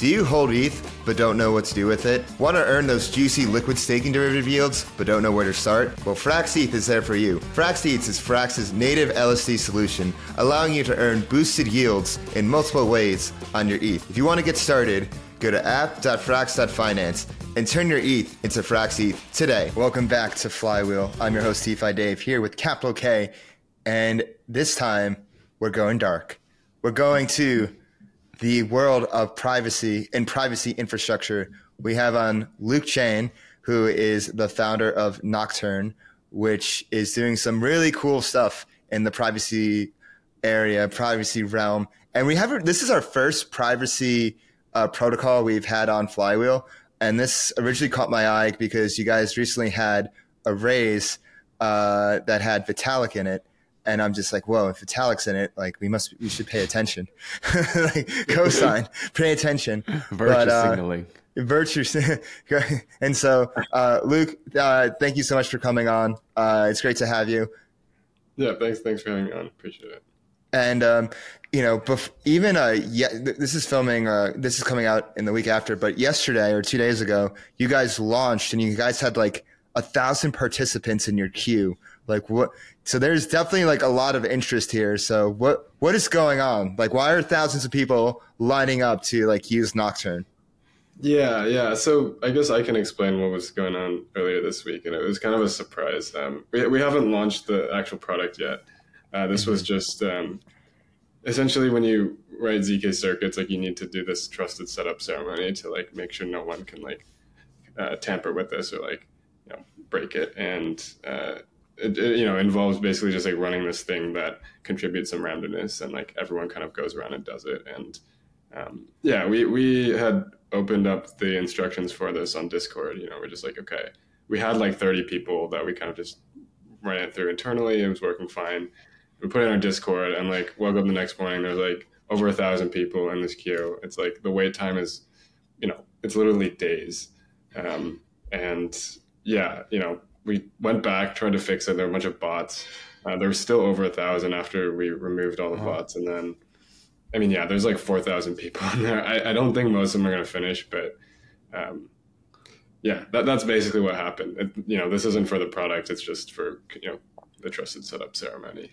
Do you hold ETH but don't know what to do with it? Want to earn those juicy liquid staking derivative yields but don't know where to start? Well, Frax ETH is there for you. Frax ETH is Frax's native LSD solution, allowing you to earn boosted yields in multiple ways on your ETH. If you want to get started, go to app.frax.finance and turn your ETH into Frax ETH today. Welcome back to Flywheel. I'm your host, DeFi Dave, here with Capital K, and this time we're going dark. We're going to the world of privacy and privacy infrastructure. We have on Luke Chain, who is the founder of Nocturne, which is doing some really cool stuff in the privacy area, privacy realm. And we have this is our first privacy uh, protocol we've had on Flywheel, and this originally caught my eye because you guys recently had a raise uh, that had Vitalik in it, and I'm just like, whoa, Vitalik's in it, like we must, we should pay attention. like cosign, pay attention. Virtue but, uh, signaling. Virtue, and so uh, Luke, uh, thank you so much for coming on. Uh, it's great to have you. Yeah, thanks. Thanks for having me on. Appreciate it. And um, you know, bef- even uh, yeah, this is filming. Uh, this is coming out in the week after, but yesterday or two days ago, you guys launched, and you guys had like a thousand participants in your queue. Like what? So there's definitely like a lot of interest here. So what what is going on? Like why are thousands of people lining up to like use Nocturne? Yeah, yeah. So I guess I can explain what was going on earlier this week, and it was kind of a surprise. Um, we we haven't launched the actual product yet. Uh, this was mm-hmm. just um, essentially when you write zk circuits, like you need to do this trusted setup ceremony to like make sure no one can like uh, tamper with this or like you know break it and uh, it, it, you know involves basically just like running this thing that contributes some randomness and like everyone kind of goes around and does it. And um, yeah we we had opened up the instructions for this on discord you know we're just like okay. We had like 30 people that we kind of just ran it through internally. It was working fine. We put it on our discord and like woke up the next morning there's like over a thousand people in this queue. It's like the wait time is you know it's literally days. Um, and yeah you know we went back, tried to fix it. There were a bunch of bots. Uh, there was still over a thousand after we removed all the bots, and then, I mean, yeah, there's like four thousand people in there. I, I, don't think most of them are going to finish, but um, yeah, that, that's basically what happened. It, you know, this isn't for the product; it's just for you know the trusted setup ceremony.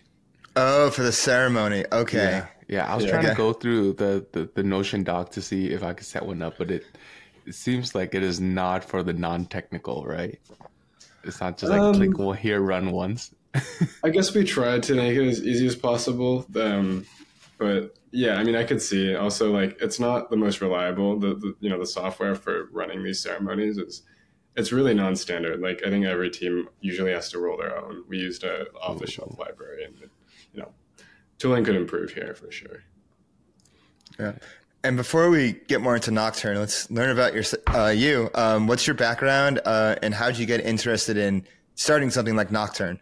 Oh, for the ceremony. Okay. Yeah, yeah I was yeah, trying okay. to go through the, the the Notion doc to see if I could set one up, but it it seems like it is not for the non-technical, right? It's not just like um, click well here, run once. I guess we tried to make it as easy as possible. Um, but yeah, I mean, I could see also like it's not the most reliable. The, the you know the software for running these ceremonies is it's really non-standard. Like I think every team usually has to roll their own. We used a off-the-shelf library, and you know, tooling could improve here for sure. Yeah. And before we get more into Nocturne, let's learn about your uh, you. Um, what's your background, uh, and how did you get interested in starting something like Nocturne?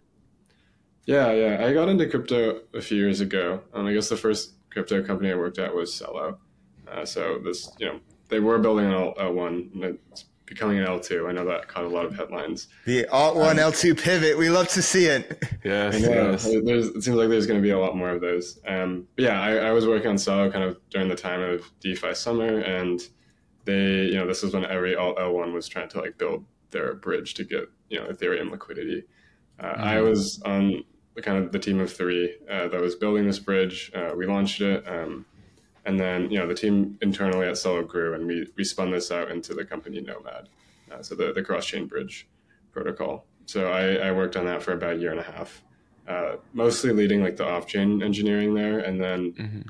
Yeah, yeah, I got into crypto a few years ago. Um, I guess the first crypto company I worked at was Celo. Uh, so this, you know, they were building an L1. It's becoming an L2. I know that caught a lot of headlines. The Alt One um, L2 pivot. We love to see it. Yes, yes. it seems like there's going to be a lot more of those. Um, but yeah, I, I, was working on Celo kind of during the time of DeFi summer, and they, you know, this was when every Alt L1 was trying to like build their bridge to get you know Ethereum liquidity. Uh, mm-hmm. I was on the kind of the team of three uh, that was building this bridge. Uh, we launched it. Um, and then, you know, the team internally at Celo grew, and we, we spun this out into the company Nomad, uh, so the, the cross chain bridge protocol. So I, I, worked on that for about a year and a half, uh, mostly leading like the off chain engineering there. And then, mm-hmm.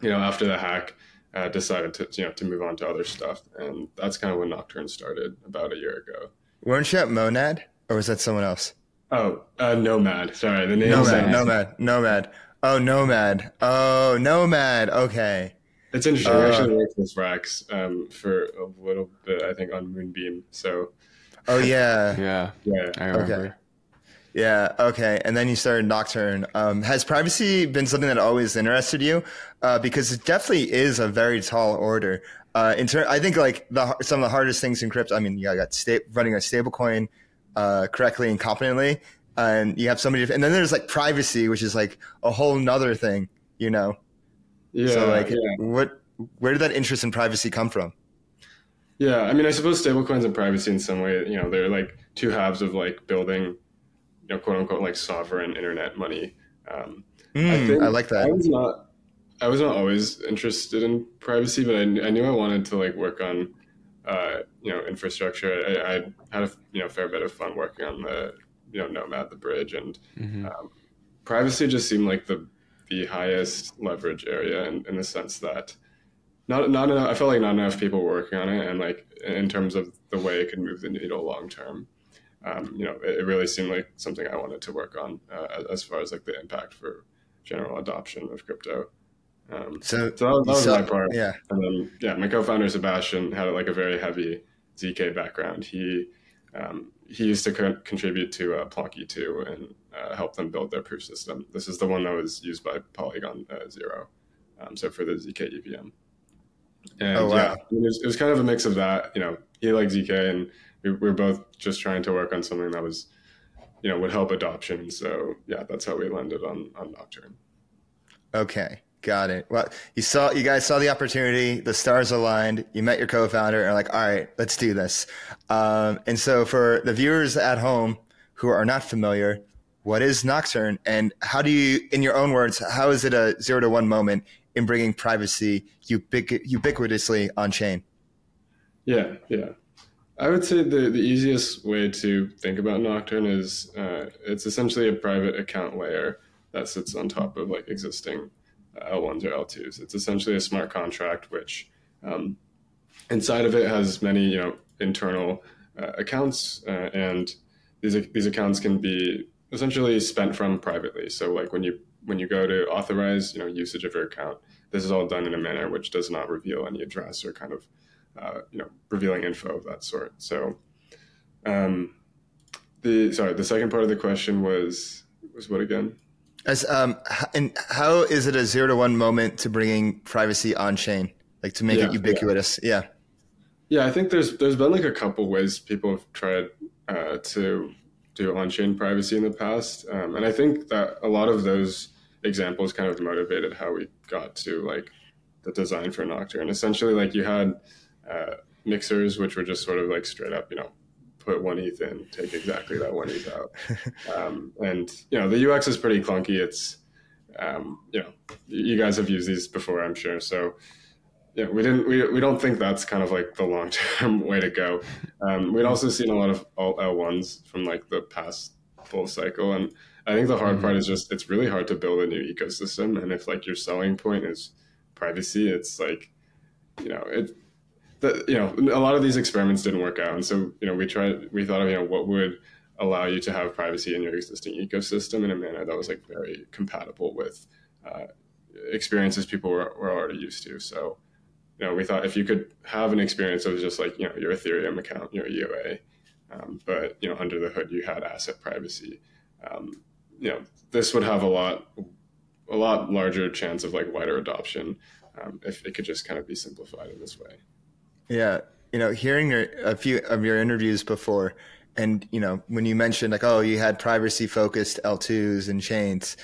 you know, after the hack, uh, decided to, you know, to move on to other stuff. And that's kind of when Nocturne started about a year ago. Weren't you at Monad, or was that someone else? Oh, uh, Nomad. Sorry, the name. Nomad. Nomad. Nomad. Oh, Nomad. Oh, Nomad. Okay. It's interesting. Uh, we actually worked with Frax um, for a little bit, I think, on Moonbeam. So. Oh yeah. yeah. Yeah. I remember. Okay. Yeah. Okay. And then you started Nocturne. Um, has privacy been something that always interested you? Uh, because it definitely is a very tall order. Uh, in ter- I think like the some of the hardest things in crypto. I mean, you got sta- running a stablecoin uh, correctly and competently, and you have somebody, and then there's like privacy, which is like a whole nother thing. You know. Yeah. So like, yeah. what where did that interest in privacy come from? Yeah, I mean, I suppose stablecoins and privacy in some way, you know, they're like two halves of like building, you know, quote unquote, like sovereign internet money. Um, mm, I, think I like that. I was not, I was not always interested in privacy, but I, I knew I wanted to like work on, uh, you know, infrastructure. I, I, had a you know fair bit of fun working on the you know Nomad, the bridge, and mm-hmm. um, privacy just seemed like the the highest leverage area in, in the sense that not not enough. I felt like not enough people were working on it, and like in terms of the way it could move the needle long term. Um, you know, it, it, really seemed like something I wanted to work on uh, as far as like the impact for general adoption of crypto. Um, so, so, that, that was saw, my part. Yeah, and then yeah, my co-founder Sebastian had like a very heavy zk background. He um, he used to co- contribute to uh, Plonky2 and uh, help them build their proof system. This is the one that was used by Polygon uh, Zero, um, so for the zk EVM. And oh, wow. yeah, it was, it was, kind of a mix of that. You know, he liked zk, and we, we were both just trying to work on something that was, you know, would help adoption. So yeah, that's how we landed on on Nocturne. Okay. Got it. Well, you saw, you guys saw the opportunity, the stars aligned, you met your co-founder and are like, all right, let's do this. Um, and so for the viewers at home who are not familiar, what is Nocturne and how do you, in your own words, how is it a zero to one moment in bringing privacy ubiqu- ubiquitously on chain? Yeah, yeah. I would say the, the easiest way to think about Nocturne is uh, it's essentially a private account layer that sits on top of like existing L1s or L2s. It's essentially a smart contract, which um, inside of it has many you know internal uh, accounts, uh, and these these accounts can be essentially spent from privately. So like when you when you go to authorize you know usage of your account, this is all done in a manner which does not reveal any address or kind of uh, you know revealing info of that sort. So um, the sorry, the second part of the question was was what again? As um, and how is it a zero to one moment to bringing privacy on chain, like to make yeah, it ubiquitous? Yeah. yeah. I think there's there's been like a couple ways people have tried uh, to do on chain privacy in the past, um, and I think that a lot of those examples kind of motivated how we got to like the design for Nocturne. Essentially, like you had uh, mixers, which were just sort of like straight up, you know, put one ETH in, take exactly that one ETH out. Um, and you know, the UX is pretty clunky. It's um, you know, you guys have used these before, I'm sure. So yeah, we didn't we, we don't think that's kind of like the long term way to go. Um, we'd also seen a lot of alt L ones from like the past full cycle, and I think the hard mm-hmm. part is just it's really hard to build a new ecosystem. And if like your selling point is privacy, it's like you know it the, you know, a lot of these experiments didn't work out. And so, you know, we tried, we thought of, you know, what would allow you to have privacy in your existing ecosystem in a manner that was like very compatible with uh, experiences people were, were already used to. So, you know, we thought if you could have an experience that was just like, you know, your Ethereum account, your EOA, um, but, you know, under the hood, you had asset privacy. Um, you know, this would have a lot, a lot larger chance of like wider adoption um, if it could just kind of be simplified in this way. Yeah, you know, hearing a few of your interviews before, and you know, when you mentioned like, oh, you had privacy focused L2s and chains,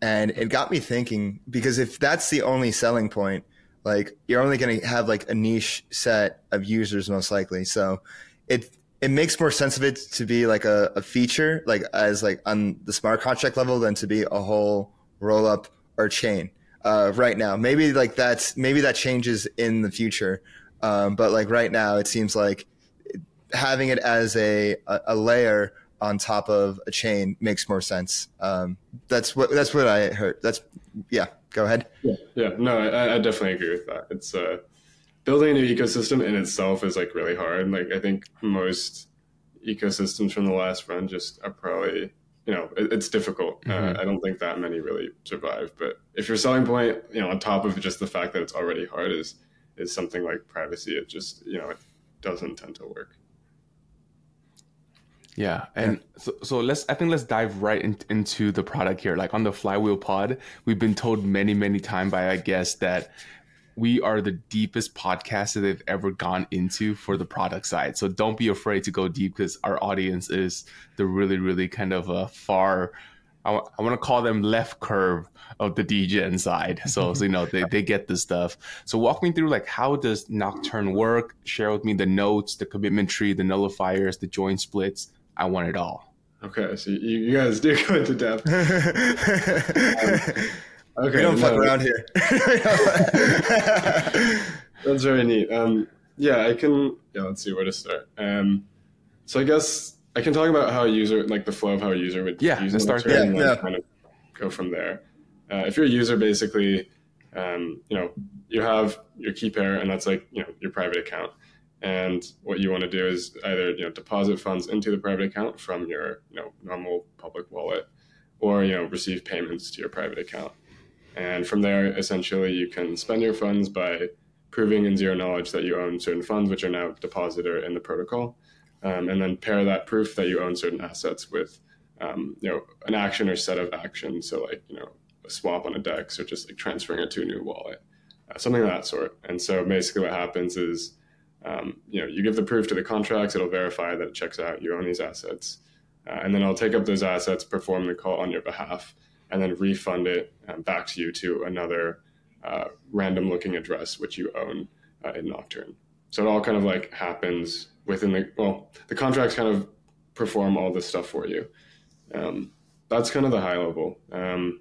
and it got me thinking because if that's the only selling point, like you're only going to have like a niche set of users most likely. So it it makes more sense of it to be like a, a feature, like as like on the smart contract level, than to be a whole roll up or chain. Uh, right now, maybe like that's maybe that changes in the future. Um, but like right now, it seems like having it as a, a, layer on top of a chain makes more sense. Um, that's what that's what I heard. That's yeah. Go ahead. Yeah, yeah. No, I, I definitely agree with that. It's uh, building a new ecosystem in itself is like really hard. Like I think most ecosystems from the last run just are probably you know it, it's difficult. Uh, mm-hmm. Uh, I don't think that many really survive. But if your selling point, you know, on top of just the fact that it's already hard is is something like privacy. It just you know it doesn't tend to work. Yeah, and. So, so let's I think let's dive right in, into the product here. Like on the Flywheel Pod, we've been told many many times by our guests that we are the deepest podcast that they've ever gone into for the product side. So don't be afraid to go deep because our audience is the really really kind of a far I, w- I want to call them left curve of the degen side. So, so you know they, they get the stuff. So walk me through like how does Nocturne work? Share with me the notes, the commitment tree, the nullifiers, the join splits. I want it all. Okay, so you, you guys do go into depth. um, okay, we don't no, fuck around here. that's very neat. Um, yeah, I can. Yeah, let's see where to start. Um, so I guess I can talk about how a user, like the flow of how a user would yeah, use start there. and yeah. kind of go from there. Uh, if you're a user, basically, um, you know, you have your key pair, and that's like you know your private account. And what you want to do is either you know deposit funds into the private account from your you know normal public wallet, or you know receive payments to your private account. And from there, essentially, you can spend your funds by proving in zero knowledge that you own certain funds, which are now depositor in the protocol um, and then pair that proof that you own certain assets with um, you know an action or set of actions. So like you know a swap on a dex or just like transferring it to a new wallet uh, something of that sort. And so basically what happens is um, you know you give the proof to the contracts it'll verify that it checks out you own these assets uh, and then i'll take up those assets perform the call on your behalf and then refund it um, back to you to another uh, random looking address which you own uh, in nocturne. So it all kind of like happens within the well, the contracts kind of perform all this stuff for you. Um, that's kind of the high level. Um,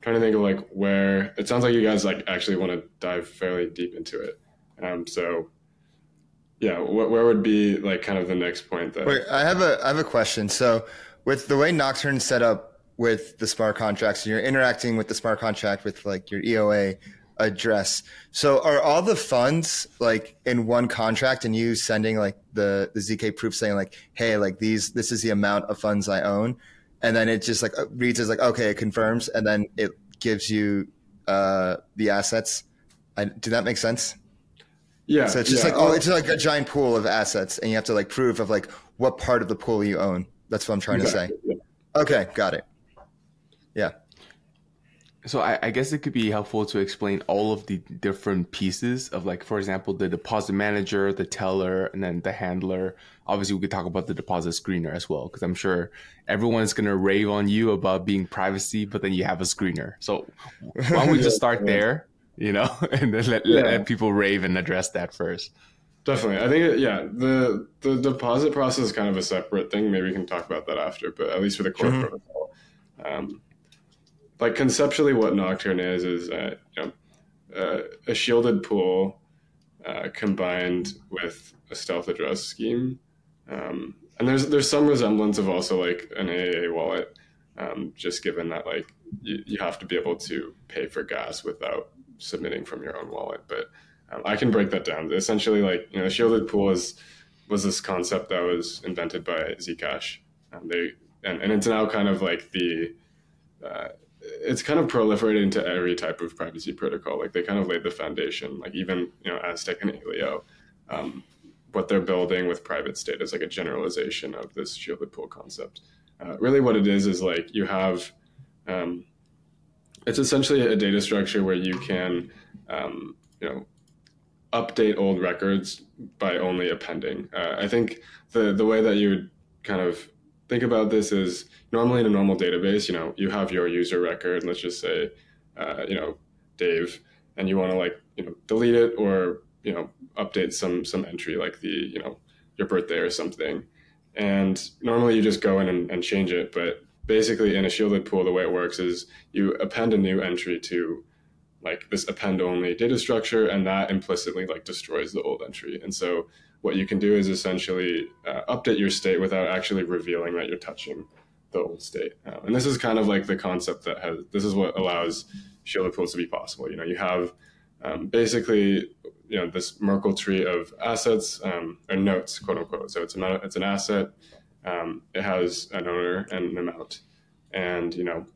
trying to think of like where it sounds like you guys like actually want to dive fairly deep into it. Um, so yeah, wh- where would be like kind of the next point that Wait, I have a I have a question. So with the way Nocturne set up with the smart contracts, and you're interacting with the smart contract with like your EOA, address. So are all the funds like in one contract and you sending like the, the ZK proof saying like, Hey, like these, this is the amount of funds I own. And then it just like reads as like, okay, it confirms. And then it gives you, uh, the assets. I, do that make sense? Yeah. So it's just yeah. like, oh, it's like a giant pool of assets and you have to like prove of like what part of the pool you own. That's what I'm trying exactly. to say. Yeah. Okay. Got it. Yeah. So I, I, guess it could be helpful to explain all of the different pieces of like, for example, the deposit manager, the teller, and then the handler. Obviously, we could talk about the deposit screener as well, because I'm sure everyone's gonna rave on you about being privacy, but then you have a screener. So why don't we just start there, you know, and then let, yeah. let people rave and address that first. Definitely, I think yeah, the the deposit process is kind of a separate thing. Maybe we can talk about that after, but at least for the core mm-hmm. protocol. Um, like conceptually what Nocturne is is you know, uh, a shielded pool uh, combined with a stealth address scheme. Um, and there's there's some resemblance of also like an AA wallet, um, just given that like you, you have to be able to pay for gas without submitting from your own wallet. But um, I can break that down. Essentially, like you know, shielded pool is was this concept that was invented by Zcash. Um, they and, and it's now kind of like the uh, it's kind of proliferated into every type of privacy protocol. Like they kind of laid the foundation. Like even you know Aztec and Aleo, um, what they're building with private state is like a generalization of this shielded pool concept. Uh, really, what it is is like you have. Um, it's essentially a data structure where you can, um, you know, update old records by only appending. Uh, I think the the way that you would kind of think about this is normally in a normal database, you know, you have your user record, let's just say, uh, you know, Dave, and you want to like, you know, delete it or, you know, update some, some entry like the, you know, your birthday or something. And normally you just go in and, and change it. But basically in a shielded pool, the way it works is you append a new entry to like this append only data structure and that implicitly like destroys the old entry. And so what you can do is essentially uh, update your state without actually revealing that you're touching the old state. Um, and this is kind of like the concept that has, this is what allows shielded pools to be possible. You know, you have um, basically, you know, this Merkle tree of assets um, or notes, quote unquote. So it's an, it's an asset. Um, it has an owner and an amount. And, you know,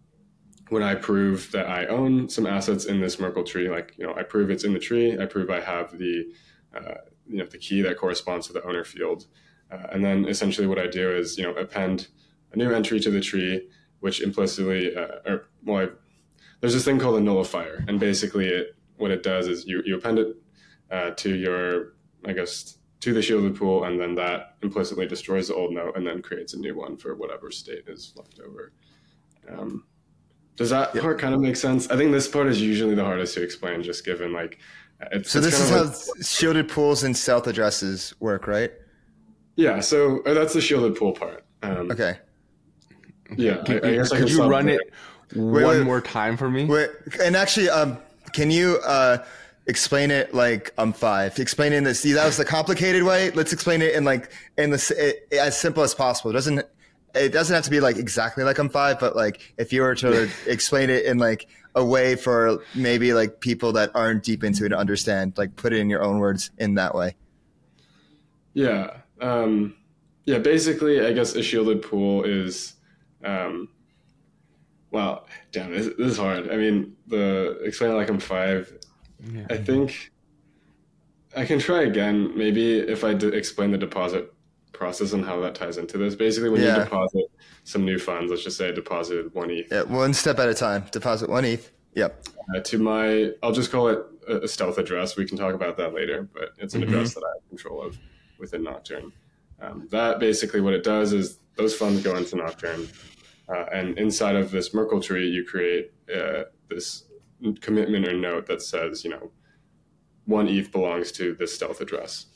when I prove that I own some assets in this Merkle tree, like, you know, I prove it's in the tree, I prove I have the, uh, you know, the key that corresponds to the owner field. Uh, and then essentially what I do is, you know, append a new entry to the tree, which implicitly, uh, or well, I, there's this thing called a nullifier, and basically, it what it does is you you append it uh, to your, I guess, to the shielded pool, and then that implicitly destroys the old note, and then creates a new one for whatever state is left over. Um, does that yep. part kind of make sense? I think this part is usually the hardest to explain, just given like. It's, so this is how like, shielded pools and stealth addresses work, right? Yeah. So uh, that's the shielded pool part. Um, okay. Yeah. Can, I, I guess could you run it wait, one wait, more time for me? Wait, and actually, um, can you uh, explain it like I'm five? Explain in this. See, that was the complicated way. Let's explain it in like in the as simple as possible. It doesn't it doesn't have to be like exactly like I'm five, but like if you were to explain it in like a way for maybe like people that aren't deep into it to understand, like put it in your own words in that way. Yeah. Um, yeah. Basically, I guess a shielded pool is, um, well, damn, this, this is hard. I mean, the explain it like I'm five. Yeah. I think I can try again. Maybe if I d- explain the deposit process and how that ties into this. Basically, when yeah. you deposit some new funds, let's just say I deposited one ETH. Yeah, one step at a time. Deposit one ETH. Yep. Uh, to my, I'll just call it a stealth address. We can talk about that later, but it's an mm-hmm. address that I have control of within Nocturne. Um, that basically what it does is those funds go into Nocturne, uh, and inside of this Merkle tree, you create uh, this commitment or note that says, you know, one ETH belongs to this stealth address.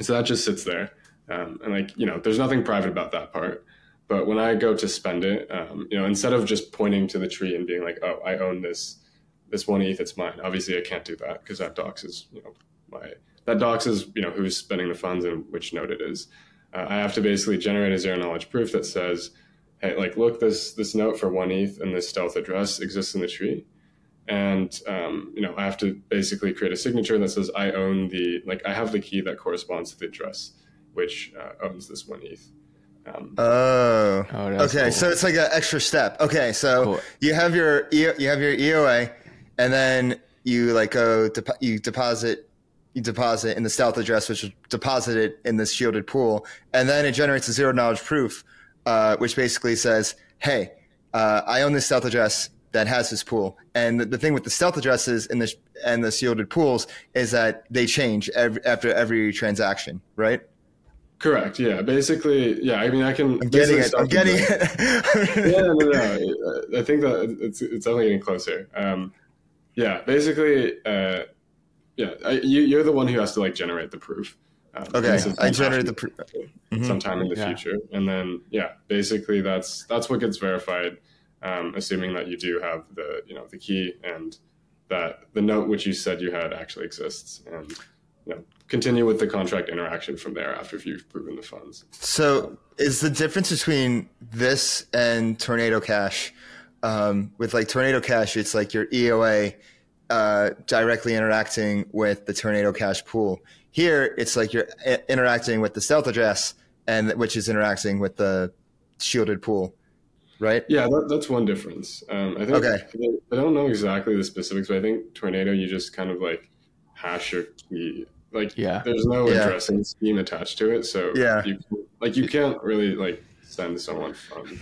So that just sits there. Um, and like, you know, there's nothing private about that part. But when I go to spend it, um, you know, instead of just pointing to the tree and being like, oh, I own this, this one ETH, it's mine. Obviously, I can't do that because that docs is, you know, my that docs is, you know, who's spending the funds and which node it is. Uh, I have to basically generate a zero knowledge proof that says, hey, like, look, this this note for one ETH and this stealth address exists in the tree, and um, you know, I have to basically create a signature that says I own the like I have the key that corresponds to the address which uh, owns this one ETH. Um, oh, oh okay. Cool. So it's like an extra step. Okay, so cool. you have your you have your EOA, and then you like go de- you deposit you deposit in the stealth address, which is deposited in this shielded pool, and then it generates a zero knowledge proof, uh, which basically says, "Hey, uh, I own this stealth address that has this pool." And the, the thing with the stealth addresses in the and the shielded pools is that they change every, after every transaction, right? Correct. Yeah. Basically, yeah. I mean, I can. I'm getting it. I'm getting it. yeah. No, no. I think that it's it's only getting closer. Um, yeah. Basically, uh, yeah. I, you you're the one who has to like generate the proof. Um, okay. I generate the proof mm-hmm. sometime in the yeah. future, and then yeah, basically that's that's what gets verified, um, assuming that you do have the you know the key and that the note which you said you had actually exists and you know, continue with the contract interaction from there after you've proven the funds. So, is the difference between this and Tornado Cash? Um, with like Tornado Cash, it's like your EOA uh, directly interacting with the Tornado Cash pool. Here, it's like you're interacting with the stealth address, and which is interacting with the shielded pool, right? Yeah, that, that's one difference. Um, I think. Okay. I don't know exactly the specifics, but I think Tornado, you just kind of like hash your key like yeah, there's no yeah. addressing scheme attached to it, so yeah, you, like you can't really like send someone from.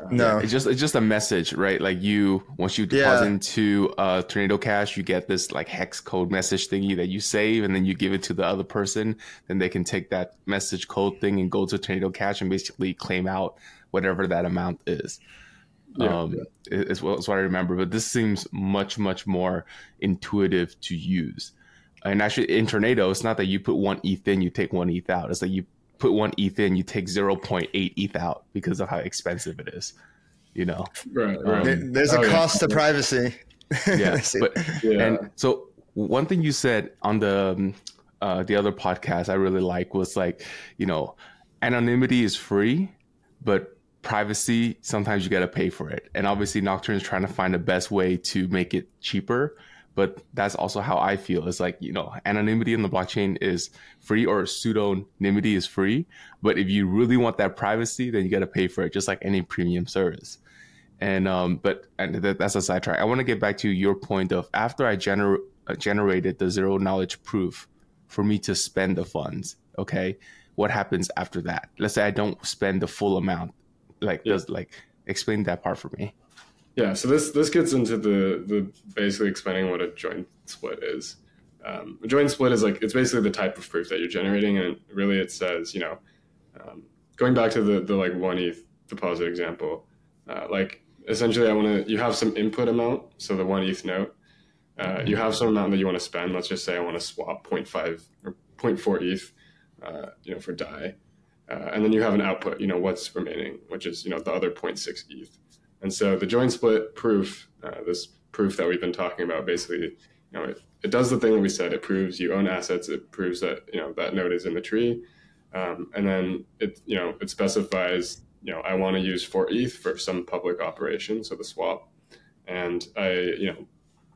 Uh, no, it's just it's just a message, right? Like you once you deposit yeah. into uh, Tornado Cash, you get this like hex code message thingy that you save, and then you give it to the other person. Then they can take that message code thing and go to Tornado Cash and basically claim out whatever that amount is. Yeah, um, yeah. Is, what, is what I remember. But this seems much much more intuitive to use and actually in tornado it's not that you put one eth in you take one eth out. It's like you put one eth in you take 0.8 eth out because of how expensive it is you know? Right, right. Um, there's a oh, cost yeah. to privacy. Yeah but yeah. and so one thing you said on the um, uh, the other podcast i really like was like you know anonymity is free but privacy sometimes you got to pay for it. And obviously nocturne is trying to find the best way to make it cheaper but that's also how I feel. It's like, you know, anonymity in the blockchain is free or pseudonymity is free. But if you really want that privacy, then you got to pay for it, just like any premium service. And, um, but and that, that's a sidetrack. I want to get back to your point of after I gener- uh, generated the zero knowledge proof for me to spend the funds, okay, what happens after that? Let's say I don't spend the full amount. Like, yeah. does like explain that part for me? Yeah, so this this gets into the the basically explaining what a join split is. Um, a join split is like it's basically the type of proof that you're generating, and really it says you know, um, going back to the the like one ETH deposit example, uh, like essentially, I want to. You have some input amount, so the one ETH note. Uh, you have some amount that you want to spend. Let's just say I want to swap 0.5 or 0.4 ETH, uh, you know, for Dai, uh, and then you have an output. You know what's remaining, which is you know the other 0.6 ETH. And so the join split proof, uh, this proof that we've been talking about, basically, you know, it, it does the thing that we said. It proves you own assets. It proves that you know that node is in the tree, um, and then it you know it specifies you know I want to use for ETH for some public operation, so the swap, and I you know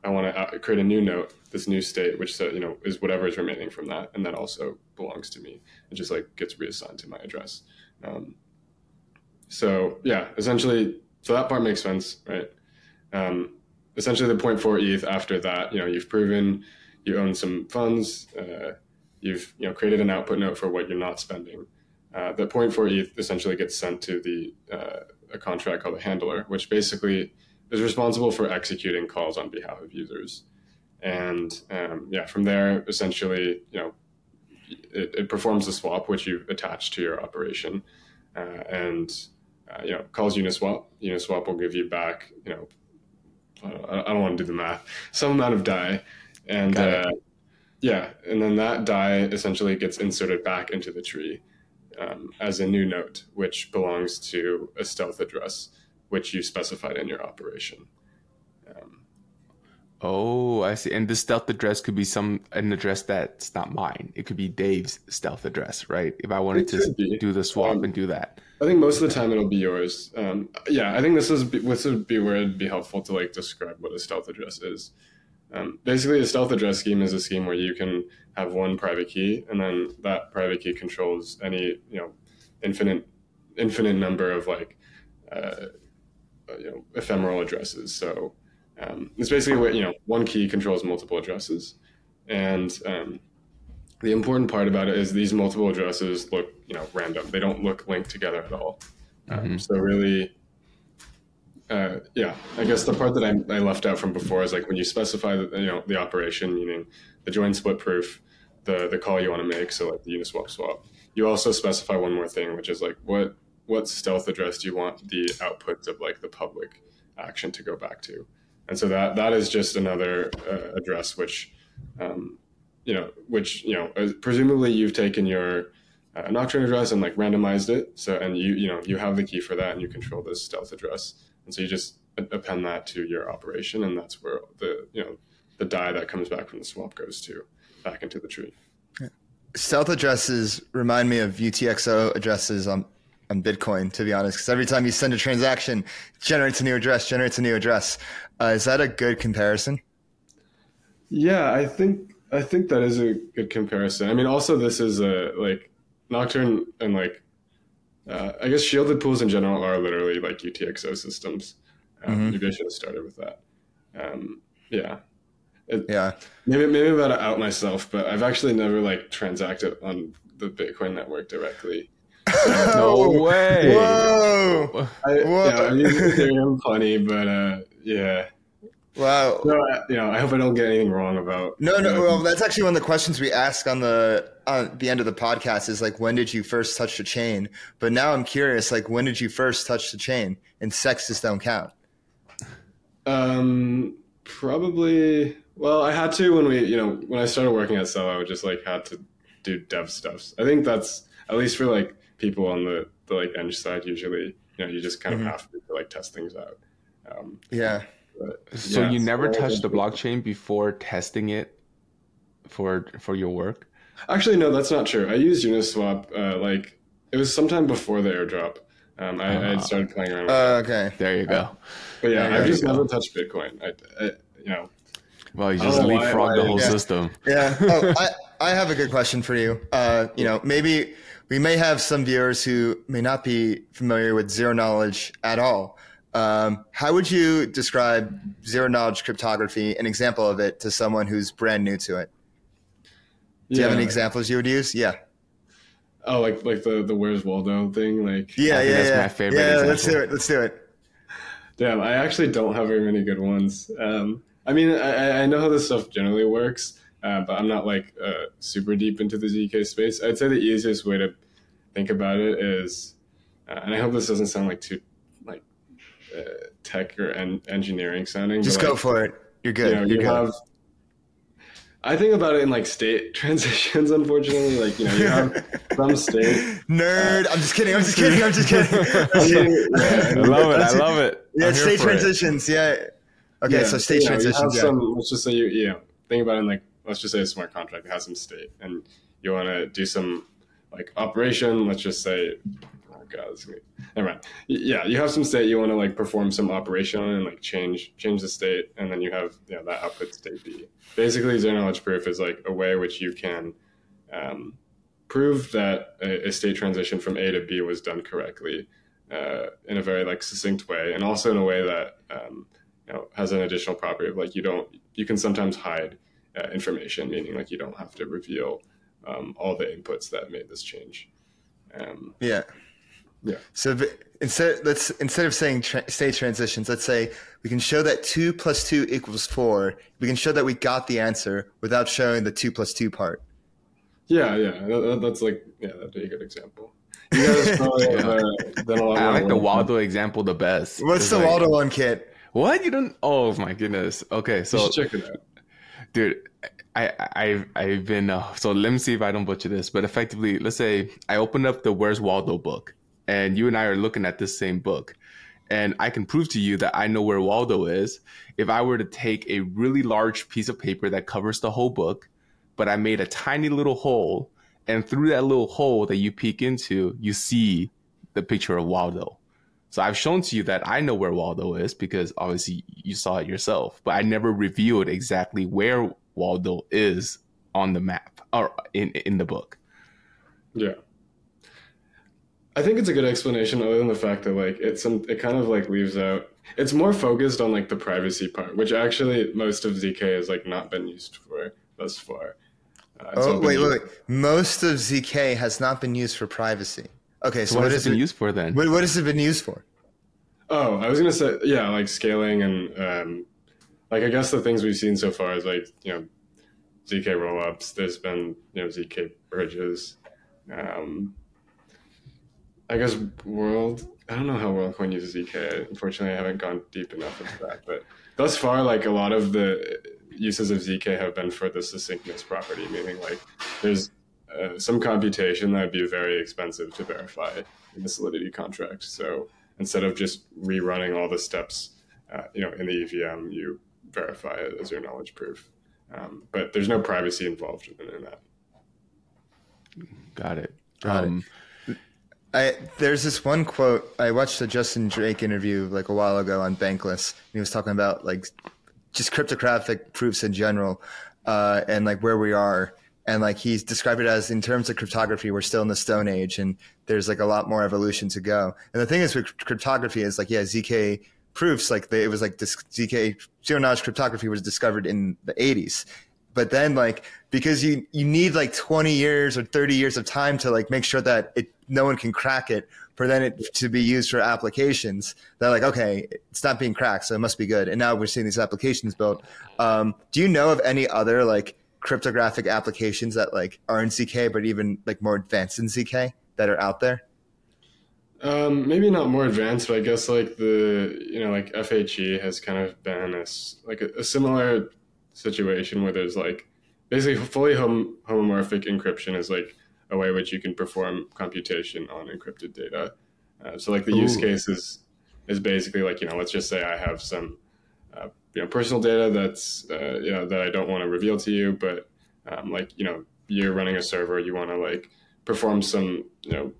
I want to uh, create a new note, this new state, which you know is whatever is remaining from that, and that also belongs to me. It just like gets reassigned to my address. Um, so yeah, essentially, so that part makes sense, right? Um, essentially, the 0.4 ETH after that, you know, you've proven you own some funds, uh, you've you know created an output note for what you're not spending. Uh, the 0.4 ETH essentially gets sent to the uh, a contract called a handler, which basically is responsible for executing calls on behalf of users. And um, yeah, from there, essentially, you know, it, it, performs the swap, which you attach to your operation, uh, and uh, you know, calls Uniswap. Uniswap will give you back, you know, I don't, want to do the math, some amount of Dai, and uh, yeah, and then that Dai essentially gets inserted back into the tree um, as a new note, which belongs to a stealth address which you specified in your operation. Um, oh, I see. And the stealth address could be some an address that's not mine. It could be Dave's stealth address, right? If I wanted to do the swap um, and do that. I think most of the time it'll be yours. Um, yeah, I think this is this would be where it'd be helpful to like describe what a stealth address is. Um, basically, a stealth address scheme is a scheme where you can have one private key, and then that private key controls any you know infinite infinite number of like uh, uh, you know, ephemeral addresses. So um, it's basically what you know one key controls multiple addresses, and um, the important part about it is these multiple addresses look you know random. They don't look linked together at all. Um, mm-hmm. So really. Uh, yeah, I guess the part that I, I, left out from before is like when you specify the, you know the operation, meaning the join split proof, the the call you want to make, so like the Uniswap swap. You also specify one more thing, which is like what what stealth address do you want the outputs of like the public action to go back to? And so that that is just another uh, address which, um, you know, which you know, presumably you've taken your uh, Nocturne address and like randomized it. So and you you know you have the key for that and you control this stealth address. And so you just append that to your operation, and that's where the you know the Dai that comes back from the swap goes to back into the tree. Stealth addresses remind me of UTXO addresses on on Bitcoin, to be honest, because every time you send a transaction, generates a new address, generates a new address. Uh, is that a good comparison? Yeah, I think I think that is a good comparison. I mean, also this is a like Nocturne and like uh, I guess shielded pools in general are literally like UTXO systems. Um, mm-hmm. Maybe I should have started with that. Um, yeah. It, yeah. Maybe maybe I'm about to out myself, but I've actually never like transacted on the Bitcoin network directly. no way. Whoa. I, Whoa. Yeah, I mean, funny, but uh, yeah. Wow. No, I, you know, I hope I don't get anything wrong about. No, no. Uh, well, that's actually one of the questions we ask on the on the end of the podcast is like, when did you first touch the chain? But now I'm curious, like, when did you first touch the chain? And CEXes don't count. Um, probably. Well, I had to when we, you know, when I started working at Celo, I just like had to do dev stuffs. I think that's at least for like people on the, the like Eng side usually you know you just kind of mm-hmm. have to like test things out um, yeah but, so yeah, you never touched the blockchain before testing it for for your work actually no that's not true i used uniswap uh, like it was sometime before the airdrop um, I, uh, I, had ah. started playing around. Uh, okay, there you go. but yeah, I've just never touched Bitcoin. I, I, you know, well, you just leapfrog the whole yeah. system. Yeah. Oh, I, I have a good question for you. Uh, you know, maybe we may have some viewers who may not be familiar with zero knowledge at all. Um, how would you describe zero knowledge cryptography, an example of it, to someone who's brand new to it? Do yeah. you have any examples you would use? Yeah. Oh, like like the the Where's Waldo thing, like yeah, yeah, that's yeah. my favorite. Yeah, example. let's do it. Let's do it. Damn, I actually don't have very many good ones. Um, I mean, I, I know how this stuff generally works, uh, but I'm not like uh, super deep into the zk space. I'd say the easiest way to think about it is, uh, and I hope this doesn't sound like too like uh, tech or en- engineering sounding. Just go like, for it. You're good. You, know, You're you good. have. I think about it in like state transitions. Unfortunately, like you know, you have some state nerd. Uh, I'm just kidding. I'm just kidding. I'm just kidding. I, love it. I love it. Yeah, state transitions. It. Yeah. Okay, yeah, so state transitions. Yeah. Some, let's just say you, you know, think about it in like let's just say a smart contract has some state, and you want to do some like operation. Let's just say oh god, never mind. Yeah, you have some state you want to like perform some operation on and like change change the state, and then you have yeah that output state B. Basically, zero knowledge proof is like a way which you can um, prove that a, a, state transition from A to B was done correctly uh, in a very like succinct way, and also in a way that um, you know has an additional property of like you don't you can sometimes hide uh, information, meaning like you don't have to reveal um, all the inputs that made this change. Um, yeah. Yeah. So instead, let's instead of saying tra- state transitions, let's say we can show that two plus two equals four. We can show that we got the answer without showing the two plus two part. Yeah, yeah, that, that's like yeah, that'd be a good example. You guys probably yeah. I like the Waldo example the best. What's the like, Waldo one, Kiet? What you don't? Oh my goodness. Okay, so check it out, dude. I, I've I've been uh, so let me see if I don't butcher this, but effectively, let's say I opened up the Where's Waldo book, and you and I are looking at this same book. And I can prove to you that I know where Waldo is if I were to take a really large piece of paper that covers the whole book, but I made a tiny little hole. And through that little hole that you peek into, you see the picture of Waldo. So I've shown to you that I know where Waldo is because obviously you saw it yourself, but I never revealed exactly where Waldo is on the map or in in the book. Yeah. I think it's a good explanation, other than the fact that like it's some it kind of like leaves out. It's more focused on like the privacy part, which actually most of zk has like not been used for thus far. Uh, oh wait, wait, wait! Most of zk has not been used for privacy. Okay, so, so what, what has it been used for then? What, what has it been used for? Oh, I was gonna say yeah, like scaling and um, like I guess the things we've seen so far is like you know zk rollups. There's been you know zk bridges. Um, I guess World. I don't know how WorldCoin uses zk. Unfortunately, I haven't gone deep enough into that. But thus far, like a lot of the uses of zk have been for the succinctness property, meaning like there's uh, some computation that would be very expensive to verify in the Solidity contract. So instead of just rerunning all the steps, uh, you know, in the EVM, you verify it as your knowledge proof. Um, but there's no privacy involved in, in that. Got it. Got um, it. I, there's this one quote I watched a Justin Drake interview like a while ago on Bankless. he was talking about like just cryptographic proofs in general, uh, and like where we are. And like he's described it as in terms of cryptography, we're still in the Stone Age, and there's like a lot more evolution to go. And the thing is with cryptography is like yeah, zk proofs like they, it was like this zk zero knowledge cryptography was discovered in the 80s, but then like because you you need like 20 years or 30 years of time to like make sure that it no one can crack it for then it to be used for applications they're like okay it's not being cracked so it must be good. And now we're seeing these applications built. Um, do you know of any other like cryptographic applications that like are in zk but even like more advanced in zk that are out there um, maybe not more advanced, but I guess like the you know like FHE has kind of been a, like a, a similar situation where there's like basically fully hom- homomorphic encryption is like a way which you can perform computation on encrypted data. Uh, so like the Ooh. use case is is basically like you know let's just say I have some uh, you know personal data that's uh, you know that I don't want to reveal to you, but um, like you know you're running a server, you want to like perform some you know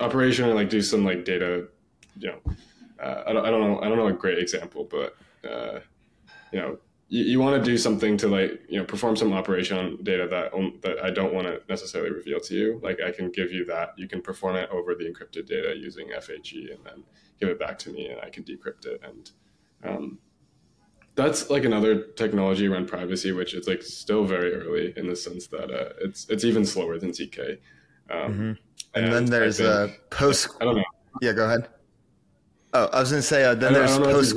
operation or like do some like data you know uh, I, don't, I don't know I don't know a great example, but uh, you know you, you want to do something to like you know perform some operation on data that that I don't want to necessarily reveal to you. Like I can give you that. You can perform it over the encrypted data using FHE, and then give it back to me, and I can decrypt it. And um, that's like another technology around privacy, which is like still very early in the sense that uh, it's it's even slower than zk. Um, mm-hmm. and, and, then there's a post. I don't know. Yeah, go ahead. Oh, I was going to say uh, then there's post.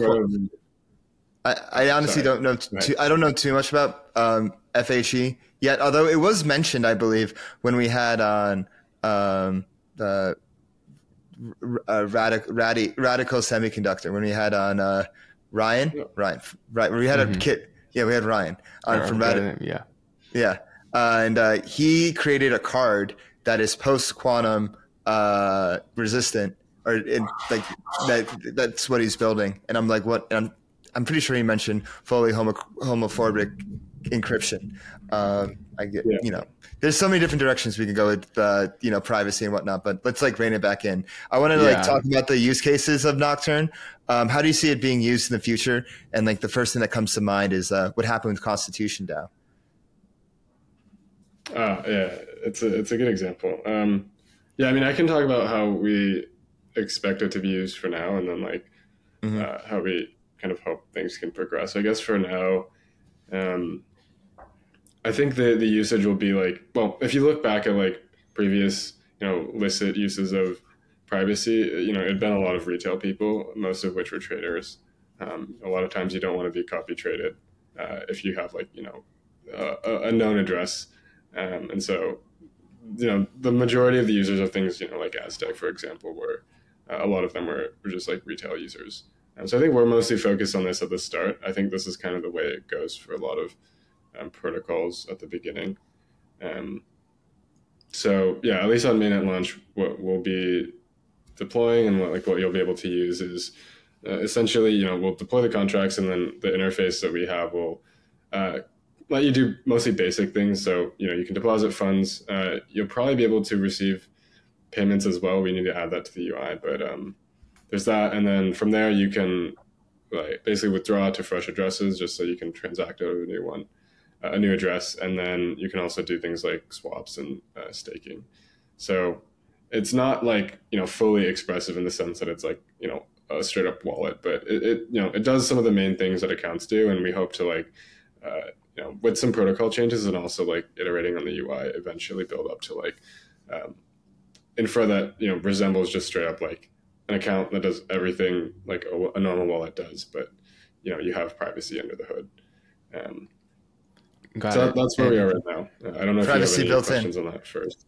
I, I honestly Sorry. don't know too, I don't know too much about um, FHE yet, although it was mentioned, I believe, when we had on um, the uh, radical radi- radical semiconductor when we had on uh, Ryan? Yeah. Ryan. Right we had mm-hmm. a kit yeah we had Ryan on from Radical yeah yeah. Uh, and uh, he created a card that is post quantum uh, resistant or in, like that that's what he's building. And I'm like what I'm I'm pretty sure he mentioned fully homo- homomorphic encryption. Um, I get yeah. you know there's so many different directions we can go with uh, you know privacy and whatnot but let's like rein it back in. I want to yeah. like talk about the use cases of nocturne. Um, how do you see it being used in the future? And like the first thing that comes to mind is uh, what happened with constitution dao uh, yeah it's a, it's a good example. Um, yeah i mean i can talk about how we expect it to be used for now and then like mm-hmm. Uh, how we kind of hope things can progress. I guess for now um, I think the the usage will be like well, if you look back at like previous you know licit uses of privacy, you know it'd been a lot of retail people, most of which were traders. Um, a lot of times you don't want to be copy traded uh, if you have like you know a, a known address, um, and so you know the majority of the users of things you know like Aztec for example, were uh, a lot of them were, were just like retail users. So I think we're mostly focused on this at the start. I think this is kind of the way it goes for a lot of um, protocols at the beginning. Um, so yeah, at least on mainnet launch, what we'll be deploying and what like what you'll be able to use is uh, essentially you know we'll deploy the contracts and then the interface that we have will uh, let you do mostly basic things. So you know you can deposit funds. Uh, you'll probably be able to receive payments as well. We need to add that to the UI, but um, there's that, and then from there you can like basically withdraw to fresh addresses just so you can transact out of a new one a new address, and then you can also do things like swaps and uh, staking. So it's not like you know fully expressive in the sense that it's like you know a straight up wallet, but it, it you know it does some of the main things that accounts do, and we hope to like uh, you know with some protocol changes and also like iterating on the UI, eventually build up to like um, infra that you know resembles just straight up like an account that does everything like a, a normal wallet does, but you know you have privacy under the hood. Um, Got so it. that's where and we are right now. I don't know if privacy you have any questions in. on that first.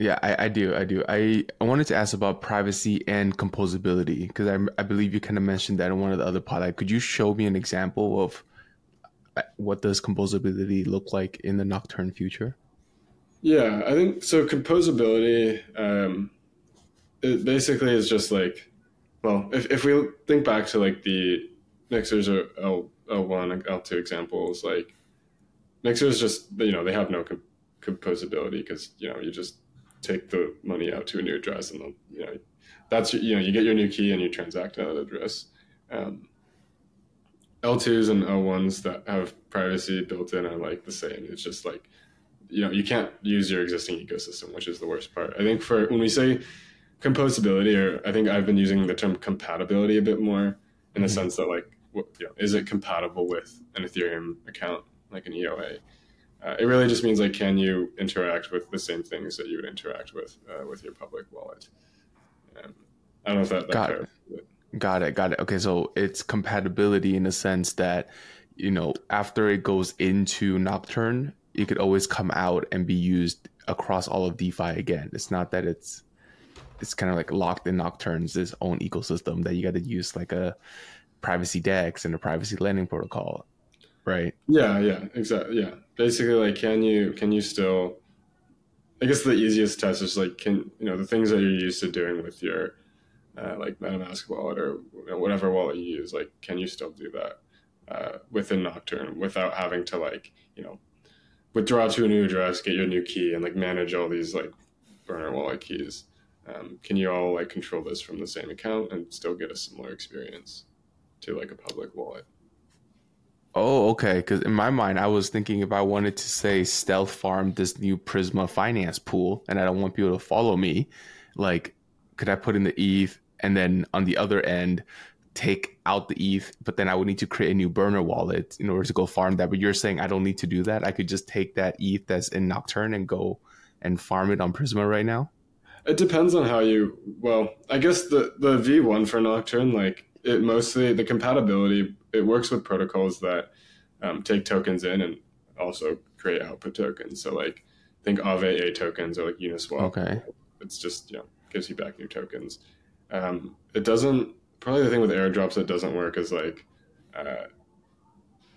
Yeah, I, I do. I do. I, I wanted to ask about privacy and composability because I, I believe you kind of mentioned that in one of the other podcasts. Could you show me an example of uh, what does composability look like in the nocturne future? Yeah, I think so. Composability, um, it basically is just like, well, if, if we think back to like the Mixers or L, L1, L2 examples, like Mixers just you know they have no comp- composability because you know you just take the money out to a new address and you know that's you know you get your new key and you transact at that address. Um, L2s and L1s that have privacy built in are like the same. It's just like you know you can't use your existing ecosystem, which is the worst part. I think for when we say composability, or I think I've been using the term compatibility a bit more in the mm-hmm. sense that like what, you know, is it compatible with an Ethereum account like an EOA. Uh, it really just means like, can you interact with the same things that you would interact with uh, with your public wallet? Um, I don't know if that, that got it. Got it. Got it. Okay, so it's compatibility in the sense that you know after it goes into Nocturne, it could always come out and be used across all of DeFi again. It's not that it's it's kind of like locked in Nocturne's its own ecosystem that you got to use like a privacy DEX and a privacy lending protocol right. Yeah yeah exactly yeah. Basically like can you can you still i guess the easiest test is like can you know the things that you're used to doing with your uh, like metamask wallet or whatever wallet you use like can you still do that uh, within nocturne without having to like you know withdraw to a new address get your new key and like manage all these like burner wallet keys? Um, can you all like control this from the same account and still get a similar experience to like a public wallet Oh, okay. Because in my mind, I was thinking if I wanted to say stealth farm this new Prisma finance pool, and I don't want people to follow me, like, could I put in the ETH and then on the other end take out the ETH, but then I would need to create a new burner wallet in order to go farm that. But you're saying I don't need to do that. I could just take that ETH that's in Nocturne and go and farm it on Prisma right now. It depends on how you. Well, I guess the the V1 for Nocturne, like it mostly the compatibility it works with protocols that um, take tokens in and also create output tokens. So like think Aave A tokens or like Uniswap. Okay. It's just you know gives you back new tokens. Um, it doesn't. Probably the thing with airdrops that doesn't work is like, uh,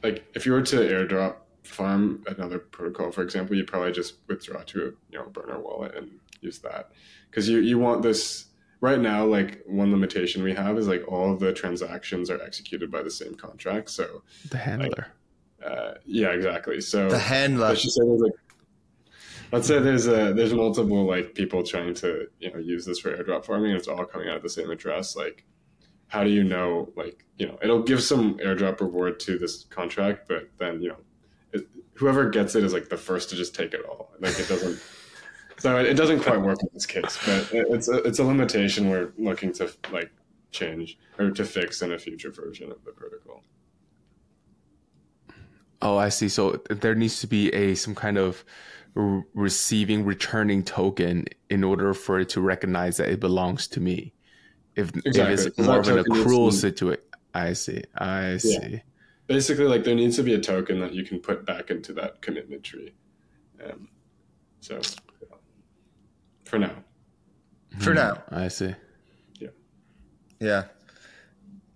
like if you were to airdrop farm another protocol, for example, you'd probably just withdraw to a you know burner wallet and use that because you you want this right now. Like one limitation we have is like all of the transactions are executed by the same contract. So the handler. Like, uh, yeah, exactly. So the handler. Let's just say there's like let's say there's a there's multiple like people trying to you know use this for airdrop farming and it's all coming out of the same address like how do you know like you know it'll give some airdrop reward to this contract but then you know it, whoever gets it is like the first to just take it all like it doesn't so it, it, doesn't quite work in this case but it, it's a, it's a limitation we're looking to like change or to fix in a future version of the protocol oh i see so there needs to be a some kind of re- receiving returning token in order for it to recognize that it belongs to me. If, exactly. if it's more of an accrual situation, I see. I see. Yeah. Basically, like there needs to be a token that you can put back into that commitment tree. Um, so. For now. For now. I see. Yeah. Yeah.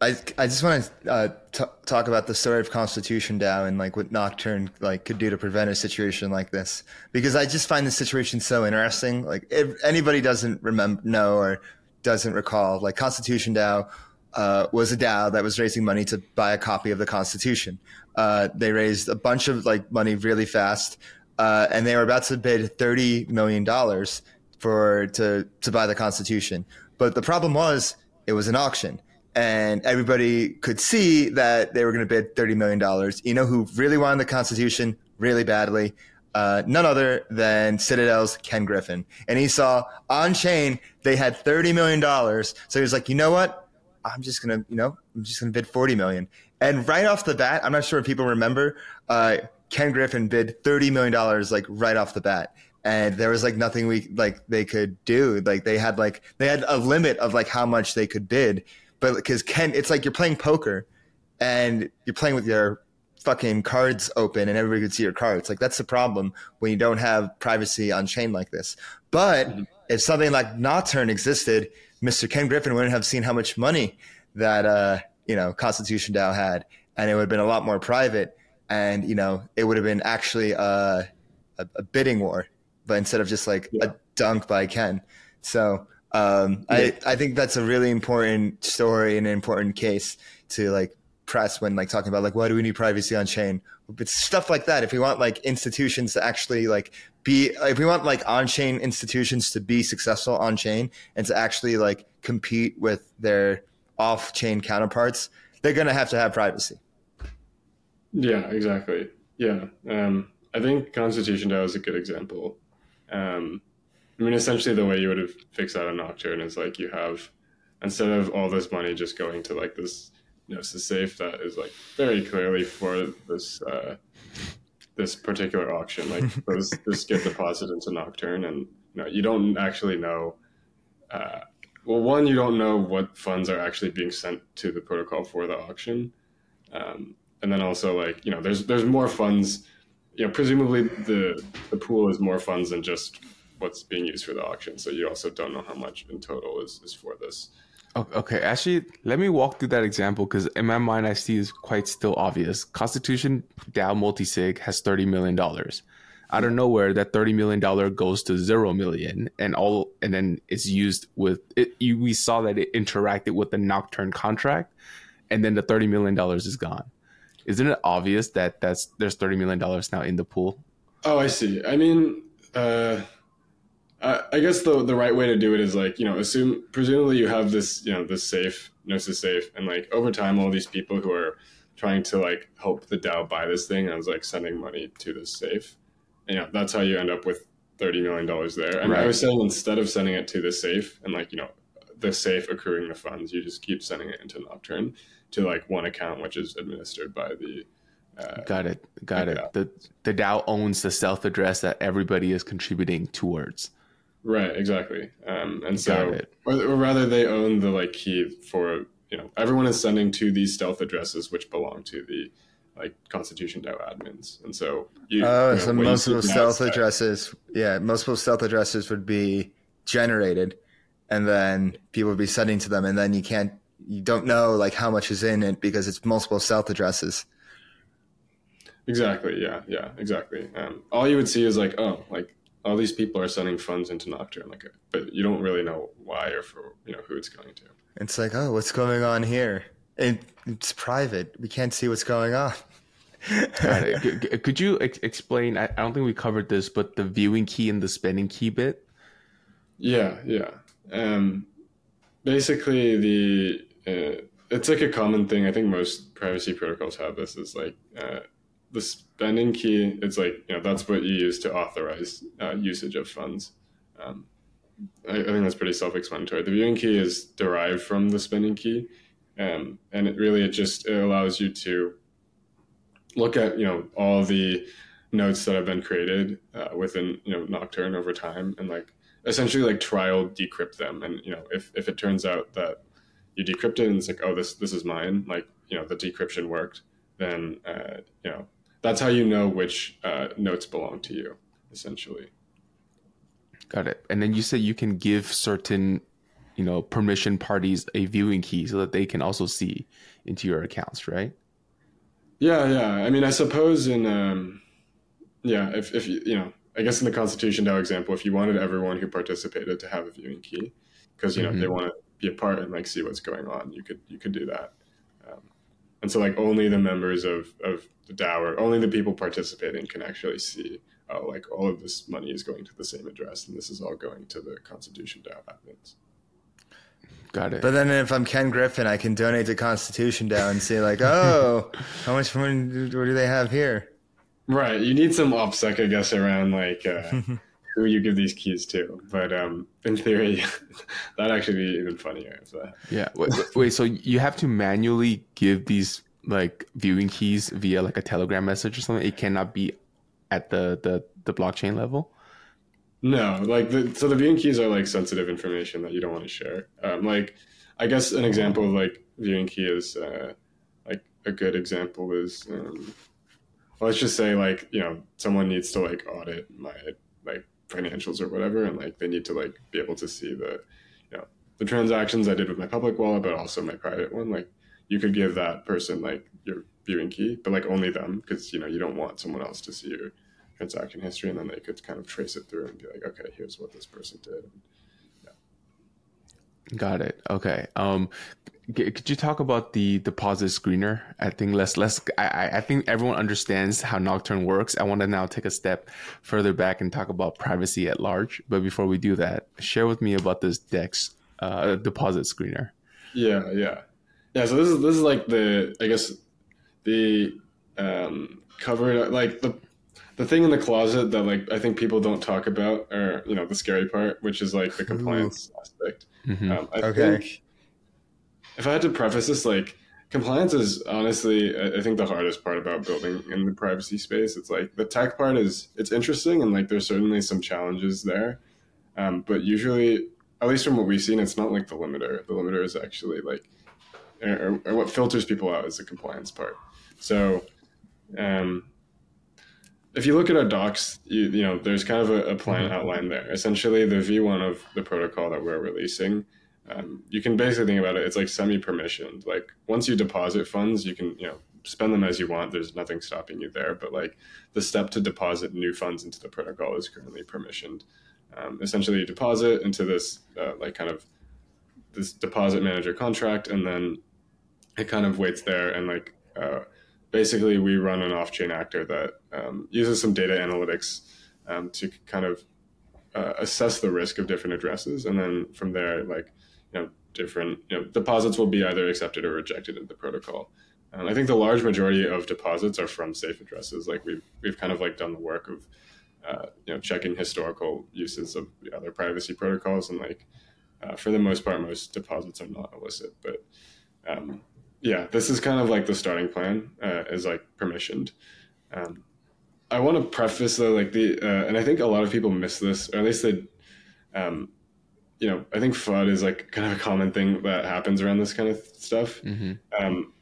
I, I just want to uh, t- talk about the story of Constitution DAO and like what Nocturne like could do to prevent a situation like this because I just find this situation so interesting. Like if anybody doesn't remember, know or doesn't recall, like Constitution DAO uh, was a DAO that was raising money to buy a copy of the Constitution. Uh, they raised a bunch of like money really fast, uh, and they were about to bid thirty million dollars for to to buy the Constitution. But the problem was it was an auction and everybody could see that they were going to bid $30 million. You know who really wanted the Constitution really badly? Uh, none other than Citadel's Ken Griffin. And he saw on chain they had $30 million. So he was like, you know what? I'm just to, you know, I'm just to bid 40 million. And right off the bat, I'm not sure if people remember, uh, Ken Griffin bid $30 million like right off the bat and there was like nothing we like they could do like they had like they had a limit of like how much they could bid but because Ken, it's like you're playing poker and you're playing with your fucking cards open and everybody can see your cards. Like that's the problem when you don't have privacy on chain like this. But mm-hmm. if something like Nocturne existed, Mr. Ken Griffin wouldn't have seen how much money that uh, you know Constitution DAO had, and it would have been a lot more private, and you know it would have been actually a, a, a bidding war, but instead of just like yeah. a dunk by Ken. So um, yeah. I, I think that's a really important story and an important case to like press when like talking about like why do we need privacy on chain it's stuff like that if we want like institutions to actually like be if we want like on chain institutions to be successful on chain and to actually like compete with their off chain counterparts they're going to have to have privacy yeah exactly yeah um, i think constitution dao is a good example um, I mean, essentially, the way you would have fixed that a Nocturne is like you have instead of all this money just going to like this you know safe that is like very clearly for this uh, this particular auction. Like those just get deposited into Nocturne, and you know you don't actually know. Uh, well, one, you don't know what funds are actually being sent to the protocol for the auction, um, and then also like you know there's there's more funds. You know, presumably the the pool is more funds than just what's being used for the auction. So you also don't know how much in total is, is for this. Okay, actually, let me walk through that example because in my mind, I see is quite still obvious. Constitution DAO multisig has thirty million dollars. Out of nowhere, that thirty million dollar goes to zero million, and all, and then it's used with it. You, we saw that it interacted with the Nocturne contract, and then the thirty million dollars is gone. Isn't it obvious that that's there's thirty million dollars now in the pool? Oh, I see. I mean, uh, I guess the the right way to do it is like you know assume presumably you have this you know this safe gnosis safe and like over time all these people who are trying to like help the DAO buy this thing and was like sending money to this safe. And, you know that's how you end up with thirty million dollars there. And right. I was saying instead of sending it to the safe and like you know the safe accruing the funds, you just keep sending it into Nocturne to like one account which is administered by the uh, got it. Got it. The the DAO owns the stealth address that everybody is contributing towards. Right, exactly. Um, and so, or, or, rather, they own the like key for you know everyone is sending to these stealth addresses which belong to the like Constitution DAO admins, and so you. Oh, you know, so most of those stealth addresses, yeah, multiple of stealth addresses would be generated, and then people would be sending to them, and then you can't, you don't know like how much is in it because it's multiple stealth addresses. Exactly. Yeah. Yeah. Exactly. Um, all you would see is like, oh, like all these people are sending funds into Nocturne, like, but you don't really know why or for you know who it's going to. It's like, oh, what's going on here? It, it's private. We can't see what's going on. Could you ex- explain? I, don't think we covered this, but the viewing key and the spending key bit. Yeah, yeah. Um, basically, the uh, it's like a common thing. I think most privacy protocols have this. Is like uh, the spending key. It's like you know that's what you use to authorize uh, usage of funds. Um, I, I, think that's pretty self-explanatory. The viewing key is derived from the spending key, um, and it really it just it allows you to look at you know all the notes that have been created uh, within you know Nocturne over time, and like essentially like trial decrypt them. And you know if if it turns out that you decrypt it and it's like oh this this is mine, like you know the decryption worked, then uh, you know that's how you know which uh, notes belong to you essentially. Got it. And then you said you can give certain you know permission parties a viewing key so that they can also see into your accounts, right? Yeah, yeah. I mean, I suppose in um, yeah, if if you you know, I guess in the Constitution DAO example, if you wanted everyone who participated to have a viewing key, because you know mm-hmm. they want to be a part and like see what's going on, you could you could do that. Um, and so like only the members of of the DAO or only the people participating can actually see. Oh, like all of this money is going to the same address, and this is all going to the Constitution DAO admins. Got it. But then if I'm Ken Griffin, I can donate to Constitution DAO and say like, oh, how much money do, do they have here? Right. You need some OPSEC, I guess, around like uh, who you give these keys to. But um, in theory, that'd actually be even funnier. So. Yeah. Wait, wait, so you have to manually give these like viewing keys via like a Telegram message or something? It cannot be at the the, the blockchain level. No, like the, so the viewing keys are like sensitive information that you don't want to share. Um, like, I guess an example of like viewing key is uh, like a good example is um, let's just say like you know someone needs to like audit my like financials or whatever, and like they need to like be able to see the you know the transactions I did with my public wallet, but also my private one. Like you could give that person like your viewing key, but like only them because you know you don't want someone else to see your transaction history, and then they could kind of trace it through and be like, okay, here's what this person did. Yeah. Got it. Okay. Um, could you talk about the deposit screener? I think let's let's. I, I think everyone understands how Nocturne works. I want to now take a step further back and talk about privacy at large. But before we do that, share with me about this Dex uh, deposit screener. Yeah, yeah, yeah. So this is this is like the I guess the um, cover like the the thing in the closet that like I think people don't talk about, or you know, the scary part, which is like the compliance Ooh. aspect. Mm-hmm. Um, I okay. think if I had to preface this, like compliance is honestly, I think the hardest part about building in the privacy space. It's like the tech part is it's interesting and like there's certainly some challenges there, um, but usually, at least from what we've seen, it's not like the limiter. The limiter is actually like, or, or what filters people out is the compliance part. So. Um, if you look at our docs, you, you know, there's kind of a, a plan mm-hmm. outlined there. Essentially, the V1 of the protocol that we're releasing, um, you can basically think about it. It's like semi-permissioned. Like once you deposit funds, you can, you know, spend them as you want. There's nothing stopping you there. But like the step to deposit new funds into the protocol is currently permissioned. Um, essentially, you deposit into this uh, like kind of this deposit manager contract, and then it kind of waits there and like uh, basically we run an off-chain actor that um, uses some data analytics um, to kind of uh, assess the risk of different addresses, and then from there, like you know, different you know deposits will be either accepted or rejected in the protocol. And I think the large majority of deposits are from safe addresses. Like we've we've kind of like done the work of uh, you know checking historical uses of the other privacy protocols, and like uh, for the most part, most deposits are not illicit, but um, yeah, this is kind of like the starting plan uh, is like permissioned. Um, I want to preface though, like the, uh, and I think a lot of people miss this, or at least they, um, you know, I think FUD is like kind of a common thing that happens around this kind of stuff. Mm-hmm. Um,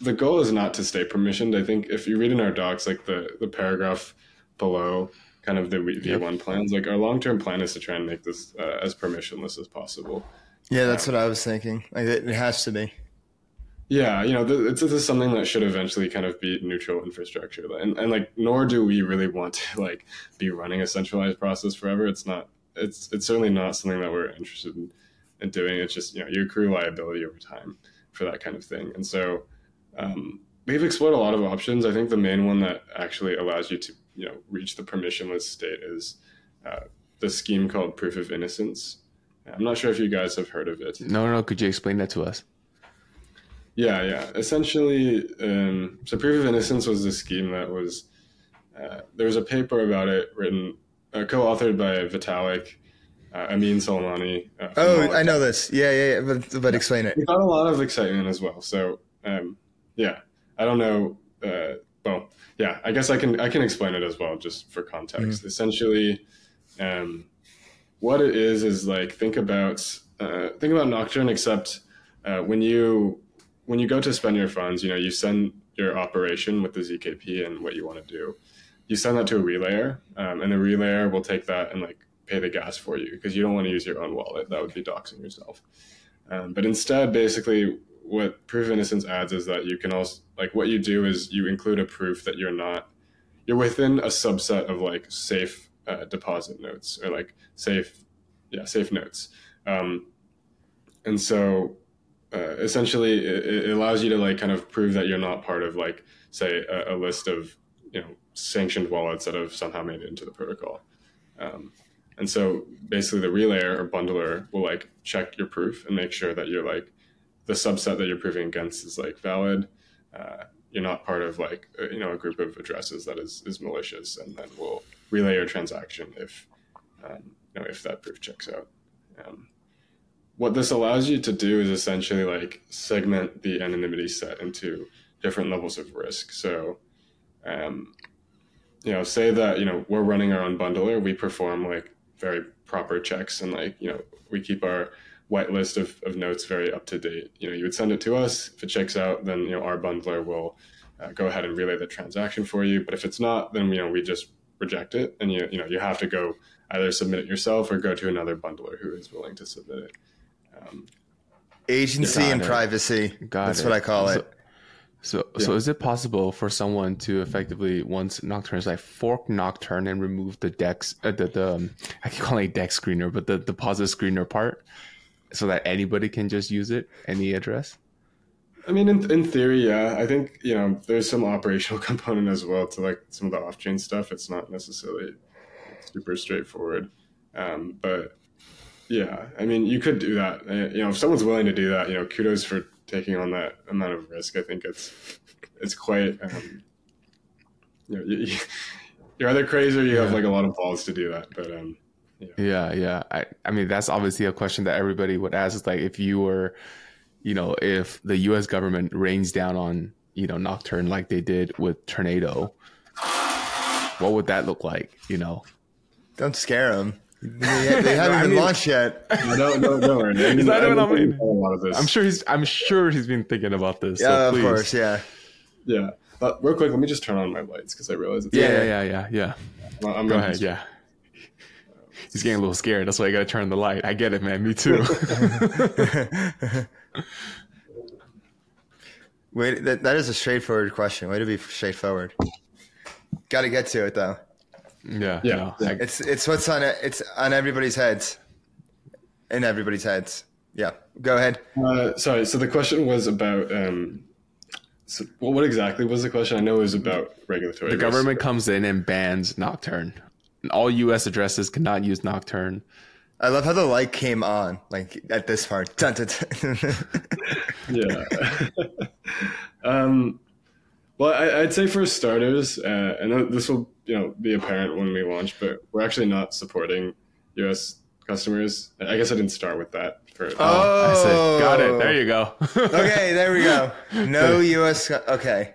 the goal is not to stay permissioned. I think if you read in our docs, like the the paragraph below kind of the V1 yep. plans. Like our long term plan is to try and make this uh, as permissionless as possible. Yeah, that's um, what I was thinking. Like it, it has to be. Yeah, you know, th- this is something that should eventually kind of be neutral infrastructure, and, and like, nor do we really want to like be running a centralized process forever. It's not. It's it's certainly not something that we're interested in, in doing. It's just you know you accrue liability over time for that kind of thing, and so um, we've explored a lot of options. I think the main one that actually allows you to you know reach the permissionless state is uh, the scheme called proof of innocence. I'm not sure if you guys have heard of it. No, no. Could you explain that to us? Yeah, yeah. Essentially, um, so proof of innocence was a scheme that was uh, there was a paper about it written, uh, co-authored by Vitalik, uh, Ameen Soleimani. Uh, oh, I know this. Yeah, yeah, yeah. But, but explain it. We got a lot of excitement as well. So, um, yeah, I don't know. Uh, well, yeah, I guess I can I can explain it as well, just for context. Mm-hmm. Essentially, um, what it is is like think about uh, think about Nocturne, except uh, when you when you go to spend your funds, you know you send your operation with the zkp and what you want to do. You send that to a relayer, um, and the relayer will take that and like pay the gas for you because you don't want to use your own wallet. That would be doxing yourself. Um, but instead, basically, what proof of innocence adds is that you can also like what you do is you include a proof that you're not you're within a subset of like safe uh, deposit notes or like safe yeah safe notes um, and so uh, essentially it, it, allows you to like kind of prove that you're not part of like say a, a list of you know sanctioned wallets that have somehow made it into the protocol um, and so basically the relayer or bundler will like check your proof and make sure that you're like the subset that you're proving against is like valid. Uh, you're not part of like uh, you know a group of addresses that is is malicious, and then we'll relay your transaction if um, you know if that proof checks out. Um, what this allows you to do is essentially like segment the anonymity set into different levels of risk. So, um, you know, say that you know we're running our own bundler, we perform like very proper checks, and like you know we keep our whitelist of, of notes very up to date. You know, you would send it to us. If it checks out, then you know our bundler will uh, go ahead and relay the transaction for you. But if it's not, then you know we just reject it, and you you know you have to go either submit it yourself or go to another bundler who is willing to submit it. Um, Agency and it. privacy. Got That's it. what I call so, it. So, yeah. so is it possible for someone to effectively once Nocturne is like fork Nocturne and remove the dex, uh, the the um, I keep calling it dex screener, but the deposit screener part, so that anybody can just use it, any address? I mean, in, in theory, yeah. I think you know there's some operational component as well to like some of the off-chain stuff. It's not necessarily super straightforward, um, but yeah, I mean, you could do that. Uh, you know, if someone's willing to do that, you know, kudos for taking on that amount of risk. I think it's it's quite. Um, you know, you, you're either crazy or you yeah. have like a lot of balls to do that, but um, yeah, yeah. I, I mean, that's obviously a question that everybody would ask. Is like, if you were, you know, if the U.S. government rains down on, you know, Nocturne like they did with Tornado, what would that look like? You know, don't scare them. They, they haven't even mean, launched yet. No, no, no. I mean, I I mean, a lot of this. I'm sure he's. I'm sure he's been thinking about this. Yeah, so of course. Yeah. Yeah. Uh, real quick, let me just turn on my lights because I realize it's. Yeah, yeah, yeah, yeah, yeah. Well, I'm Go ahead. Just, yeah he's getting a little scared. That's why I got to turn the light. I get it, man. Me too. Wait, that, that is a straightforward question. Way to be straightforward. Got to get to it though. Yeah, yeah. No, it's it's what's on. It's on everybody's heads. In everybody's heads. Yeah. Go ahead. Uh, sorry. So the question was about. Um, so, well, what exactly was the question? I know it was about regulatory. The government comes in and bans Nocturne all U.S. addresses cannot use Nocturne. I love how the light came on, like at this part. Dun, dun, dun. yeah. um, well, I, would say for starters, uh, and this will you know be apparent when we launch, but we're actually not supporting U.S. customers. I guess I didn't start with that. For, oh, I said, got it. There you go. okay, there we go. No U.S. Okay.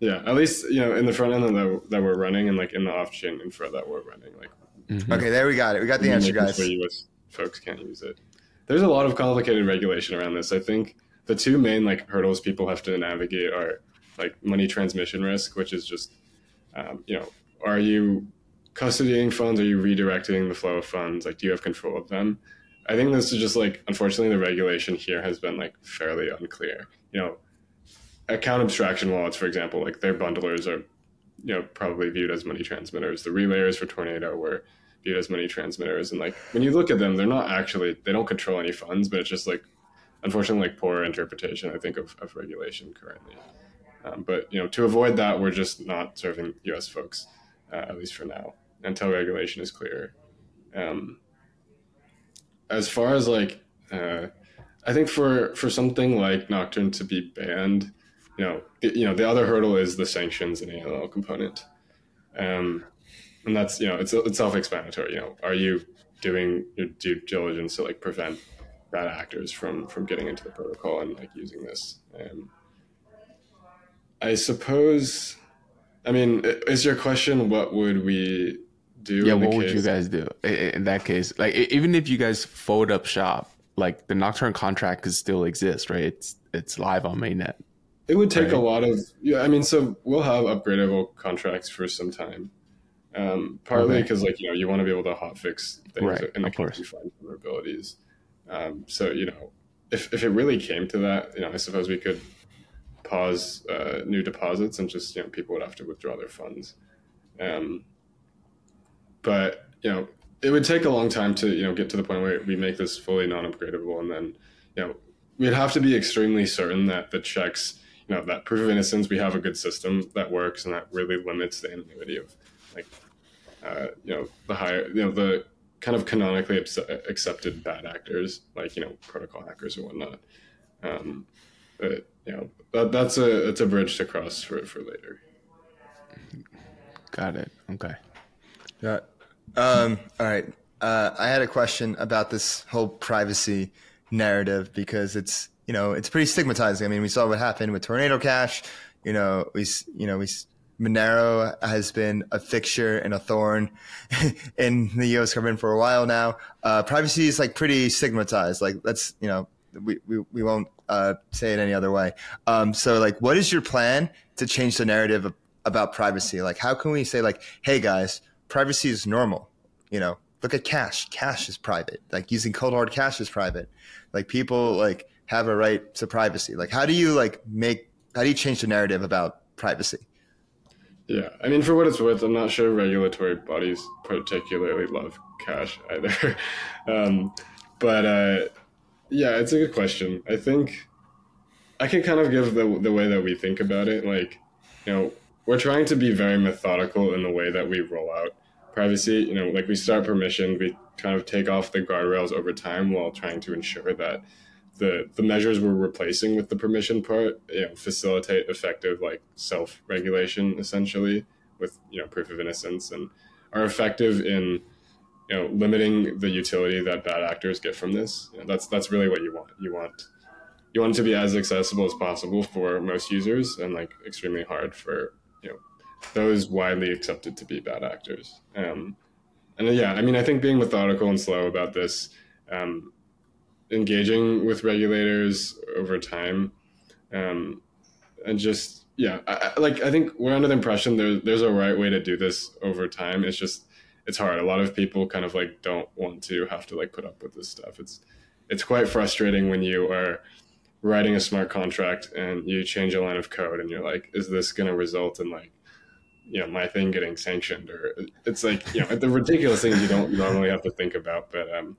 Yeah, at least you know in the front end that, that we're running, and like in the off chain infra that we're running. Like, mm-hmm. okay, there we got it. We got the answer, guys. Where US folks can't use it. There's a lot of complicated regulation around this. I think the two main like hurdles people have to navigate are like money transmission risk, which is just um, you know, are you custodying funds? Are you redirecting the flow of funds? Like, do you have control of them? I think this is just like, unfortunately, the regulation here has been like fairly unclear. You know, account abstraction wallets, for example, like their bundlers are, you know, probably viewed as money transmitters. The relayers for Tornado were viewed as money transmitters, and like when you look at them, they're not actually they don't control any funds, but it's just like, unfortunately, like poor interpretation. I think of, of regulation currently. Um, but you know, to avoid that, we're just not serving U.S. folks, uh, at least for now, until regulation is clear. Um, as far as like, uh, I think for for something like Nocturne to be banned, you know, it, you know, the other hurdle is the sanctions and AML component, um, and that's you know, it's it's self-explanatory. You know, are you doing your due diligence to like prevent bad actors from from getting into the protocol and like using this? Um, I suppose. I mean, is your question what would we do? Yeah, what would you guys do in that case? Like, even if you guys fold up shop, like the Nocturne contract could still exist, right? It's it's live on mainnet. It would take right? a lot of yeah. I mean, so we'll have upgradable contracts for some time. Um, partly because okay. like you know you want to be able to hotfix things right, and of course. find vulnerabilities. Um, so you know, if if it really came to that, you know, I suppose we could pause uh, new deposits and just you know people would have to withdraw their funds. Um, but you know it would take a long time to you know get to the point where we make this fully non-upgradable, and then you know we'd have to be extremely certain that the checks you know that proof of innocence we have a good system that works and that really limits the anonymity of like uh, you know the higher you know the kind of canonically accepted bad actors like you know protocol hackers or whatnot. Um, but you know that that's a it's a bridge to cross for for later. Got it. Okay. Yeah. Um, all right. Uh, I had a question about this whole privacy narrative because it's you know it's pretty stigmatizing. I mean, we saw what happened with Tornado Cash. You know, we you know we Monero has been a fixture and a thorn in the U.S. government for a while now. Uh, privacy is like pretty stigmatized. Like that's you know we we, we won't uh, say it any other way. Um, so, like, what is your plan to change the narrative about privacy? Like, how can we say, like, hey guys, privacy is normal? You know, look at cash. Cash is private. Like using cold hard cash is private. Like people like have a right to privacy. Like, how do you like make? How do you change the narrative about privacy? Yeah, I mean, for what it's worth, I'm not sure regulatory bodies particularly love cash either. um, but uh, yeah, it's a good question. I think I can kind of give the the way that we think about it. Like, you know, we're trying to be very methodical in the way that we roll out privacy. You know, like we start permission, we kind of take off the guardrails over time while trying to ensure that the the measures we're replacing with the permission part, you know, facilitate effective like self regulation essentially with you know proof of innocence and are effective in you know limiting the utility that bad actors get from this. You know, that's that's really what you want. You want you want it to be as accessible as possible for most users and like extremely hard for you know those widely accepted to be bad actors. Um, and yeah, I mean, I think being methodical and slow about this, um, engaging with regulators over time, um, and just yeah, I, like I think we're under the impression there, there's a right way to do this over time. It's just it's hard. A lot of people kind of like don't want to have to like put up with this stuff. It's it's quite frustrating when you are writing a smart contract and you change a line of code and you're like, is this going to result in like you know my thing getting sanctioned or it's like you know the ridiculous things you don't normally have to think about but um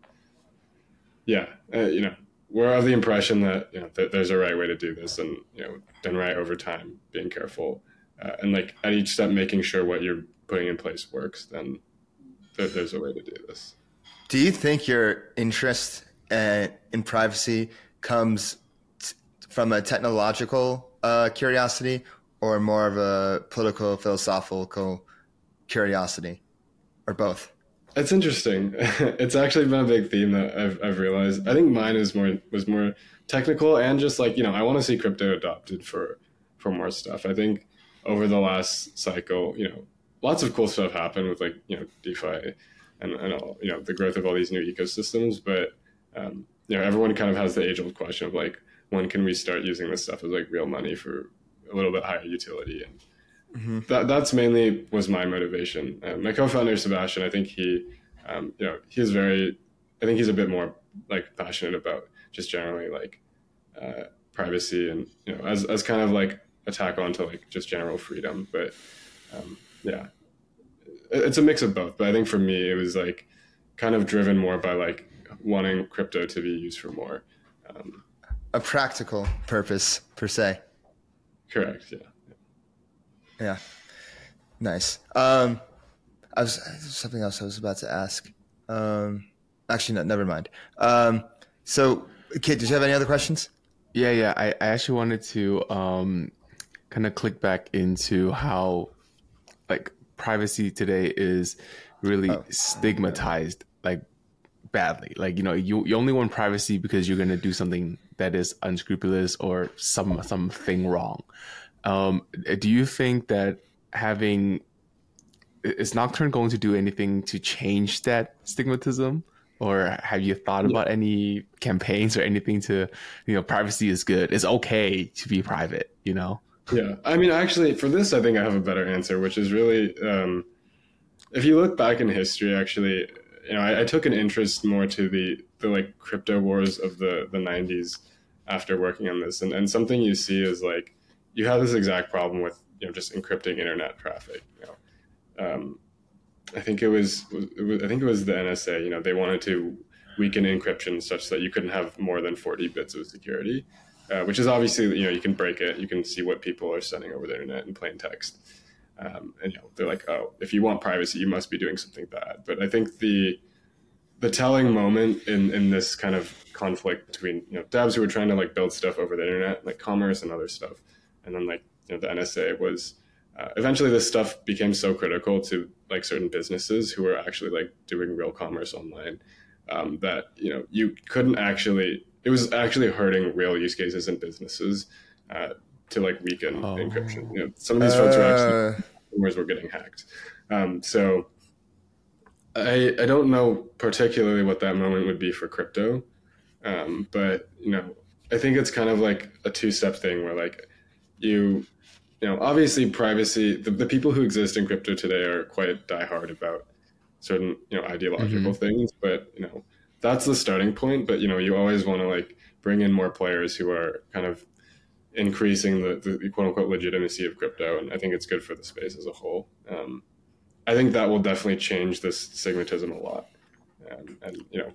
yeah uh, you know we're of the impression that you know that there's a right way to do this and you know done right over time being careful uh, and like at each step making sure what you're putting in place works then there's a way to do this. Do you think your interest uh, in privacy comes t- from a technological uh, curiosity or more of a political, philosophical curiosity, or both? It's interesting. it's actually been a big theme that I've, I've realized. I think mine is more was more technical and just like you know I want to see crypto adopted for for more stuff. I think over the last cycle, you know, lots of cool stuff happened with like you know DeFi and, and all, you know the growth of all these new ecosystems. But um, you know everyone kind of has the age old question of like when can we start using this stuff as like real money for a little bit higher utility and mm-hmm. that that's mainly was my motivation. Uh, my co-founder Sebastian, I think he, um, you know, he's very, I think he's a bit more like passionate about just generally like uh, privacy and you know as as kind of like a tack on to like just general freedom. But um, yeah, it's a mix of both. But I think for me, it was like kind of driven more by like wanting crypto to be used for more. Um, a practical purpose per se. Correct. Yeah. Yeah. Nice. Um, I was something else I was about to ask. Um, actually, no, never mind. Um, so, Kiet, did you have any other questions? Yeah, yeah. I, I actually wanted to um, kind of click back into how like privacy today is really oh. stigmatized like badly. Like, you know, you, you only want privacy because you're gonna do something that is unscrupulous or some something wrong. Um, do you think that having is Nocturne going to do anything to change that stigmatism? Or have you thought about any campaigns or anything to, you know, privacy is good. It's okay to be private, you know? Yeah. I mean, actually, for this, I think I have a better answer, which is really um, if you look back in history, actually, you know, I, I, took an interest more to the, the like crypto wars of the, the 90s after working on this. And, and something you see is like, you have this exact problem with, you know, just encrypting internet traffic. You know? Um, I think it was, it was, I think it was the NSA. You know, they wanted to weaken encryption such that you couldn't have more than 40 bits of security, uh, which is obviously you know you can break it. You can see what people are sending over the internet in plain text, um, and you know they're like, oh, if you want privacy, you must be doing something bad. But I think the the telling moment in in this kind of conflict between you know devs who were trying to like build stuff over the internet, like commerce and other stuff, and then like you know the NSA was uh, eventually this stuff became so critical to like certain businesses who were actually like doing real commerce online um, that you know you couldn't actually it was actually hurting real use cases and businesses uh, to like weaken oh. encryption you know some of these uh... folks were actually consumers were getting hacked um, so I, I don't know particularly what that moment would be for crypto um, but you know i think it's kind of like a two-step thing where like you you know, obviously privacy, the, the people who exist in crypto today are quite diehard about certain, you know, ideological mm-hmm. things, but, you know, that's the starting point. But, you know, you always want to like bring in more players who are kind of increasing the, the quote unquote legitimacy of crypto. And I think it's good for the space as a whole. Um, I think that will definitely change this stigmatism a lot. Um, and, you know,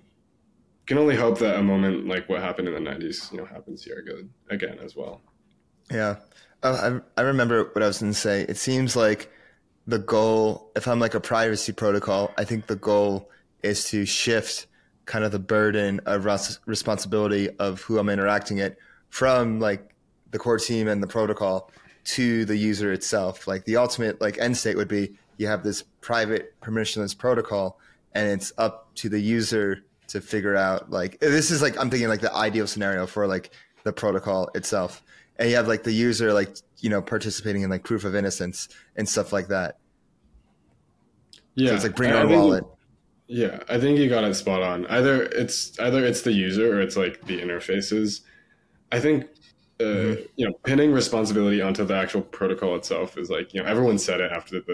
can only hope that a moment like what happened in the 90s, you know, happens here again, again as well. Yeah. Oh, I, I remember what I was going to say. It seems like the goal, if I'm like a privacy protocol, I think the goal is to shift kind of the burden of res- responsibility of who I'm interacting it from like the core team and the protocol to the user itself. Like the ultimate like end state would be you have this private permissionless protocol and it's up to the user to figure out like this is like I'm thinking like the ideal scenario for like the protocol itself and you have like the user like you know participating in like proof of innocence and stuff like that. Yeah, so it's like bring our wallet. You, yeah, I think you got it spot on. Either it's either it's the user or it's like the interfaces. I think uh, mm-hmm. you know pinning responsibility onto the actual protocol itself is like you know everyone said it after the,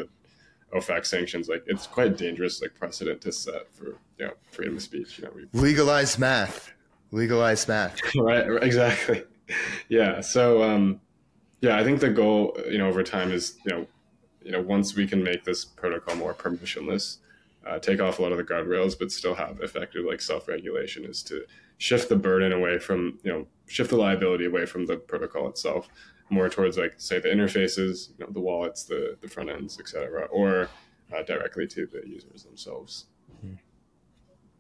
the OFAC sanctions. Like it's quite dangerous like precedent to set for you know freedom of speech. You know, legalize math, legalize math. right, exactly. yeah. So, um, yeah, I think the goal, you know, over time is, you know, you know, once we can make this protocol more permissionless, uh, take off a lot of the guardrails, but still have effective like self-regulation, is to shift the burden away from, you know, shift the liability away from the protocol itself, more towards like say the interfaces, you know, the wallets, the the front ends, etc., or uh, directly to the users themselves.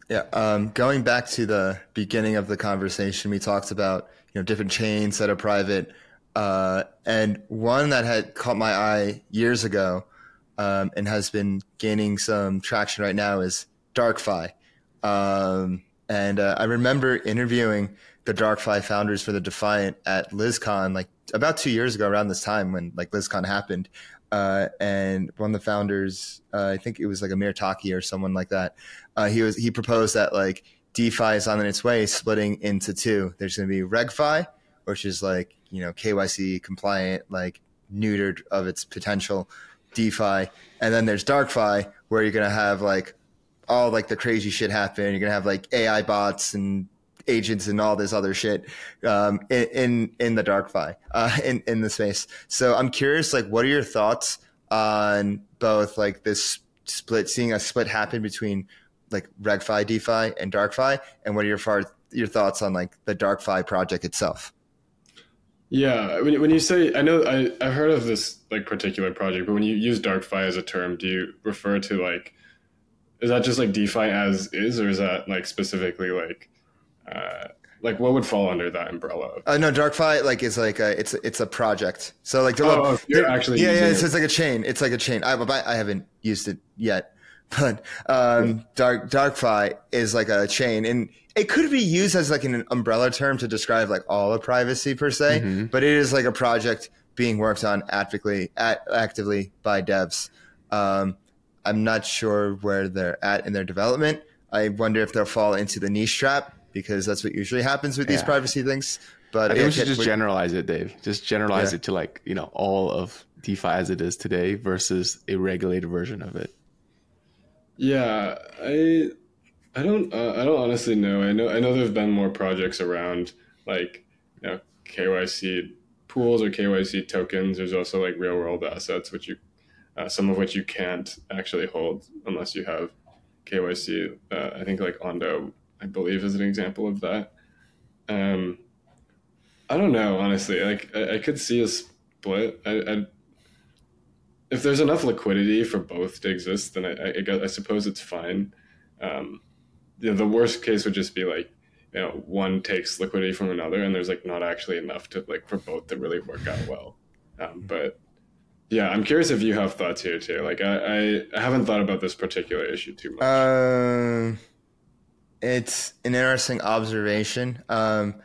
Yeah, um, going back to the beginning of the conversation, we talked about you know different chains that are private, uh, and one that had caught my eye years ago um, and has been gaining some traction right now is DarkFi. Um, and uh, I remember interviewing the DarkFi founders for the Defiant at LisCon like about two years ago, around this time when like LisCon happened. Uh, and one of the founders, uh, I think it was like Amir Taaki or someone like that. Uh, he was he proposed that like DeFi is on its way, splitting into two. There's going to be RegFi, which is like you know KYC compliant, like neutered of its potential. DeFi, and then there's DarkFi, where you're gonna have like all like the crazy shit happen. You're gonna have like AI bots and agents and all this other shit um, in, in, in the DarkFi uh, in in the space. So I'm curious, like, what are your thoughts on both like this split, seeing a split happen between like RegFi, DeFi, and DarkFi, and what are your far, your thoughts on like the DarkFi project itself? Yeah, when, when you say, I know I, I've heard of this like particular project, but when you use DarkFi as a term, do you refer to like, is that just like DeFi as is, or is that like specifically like, uh, like what would fall under that umbrella? Uh, no, DarkFi like is like a it's it's a project. So like oh, oh you're actually yeah yeah it's, it's, like a chain. It's like a chain. I I haven't used it yet, but um, Dark DarkFi is like a chain, and it could be used as like an umbrella term to describe like all of privacy per se, mm-hmm. but it is like a project being worked on actively at, actively by devs. Um, I'm not sure where they're at in their development. I wonder if they'll fall into the niche trap because that's what usually happens with these privacy things. But I think we should just generalize it, Dave. Just generalize yeah. it to like you know all of DeFi as it is today versus a regulated version of it. Yeah, I I don't uh, I don't honestly know. I know I know there have been more projects around like you know KYC pools or KYC tokens. There's also like real world assets, which you uh, some of which you can't actually hold unless you have KYC. Uh, I think like Ondo, I believe, is an example of that. Um, I don't know honestly. Like I, I could see a split. I, I if there's enough liquidity for both to exist, then I, I, guess, I suppose it's fine. Um, you know, the worst case would just be like, you know, one takes liquidity from another, and there's like not actually enough to like for both to really work out well. Um, but yeah, I'm curious if you have thoughts here too. Like, I, I, haven't thought about this particular issue too much. Um, it's an interesting observation. Um,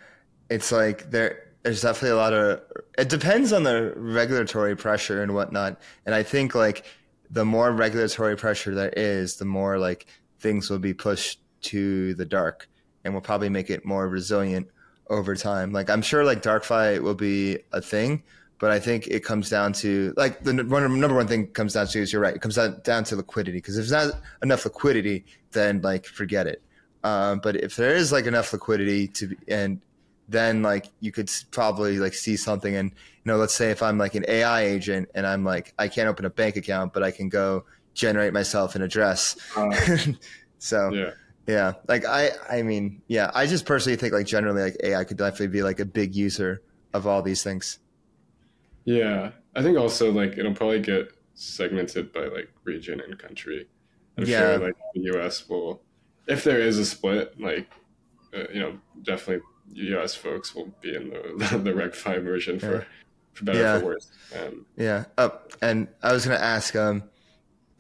it's like there there's definitely a lot of it depends on the regulatory pressure and whatnot and i think like the more regulatory pressure there is the more like things will be pushed to the dark and will probably make it more resilient over time. Like i'm sure like DarkFi will be a thing but i think it comes down to like the one, number one thing comes down to is you're right it comes down, down to liquidity because if there's not enough liquidity then like forget it. Um, but if there is like enough liquidity to be, and then like you could probably like see something and you know let's say if i'm like an ai agent and i'm like i can't open a bank account but i can go generate myself an address. Uh, so yeah yeah like i i mean yeah i just personally think like generally like ai could definitely be like a big user of all these things yeah i think also like it'll probably get segmented by like region and country i'm yeah. sure like the us will if there is a split like uh, you know definitely US folks will be in the the Reg Five version for yeah. for better yeah. for worse. Um, yeah. Oh, and I was going to ask, um,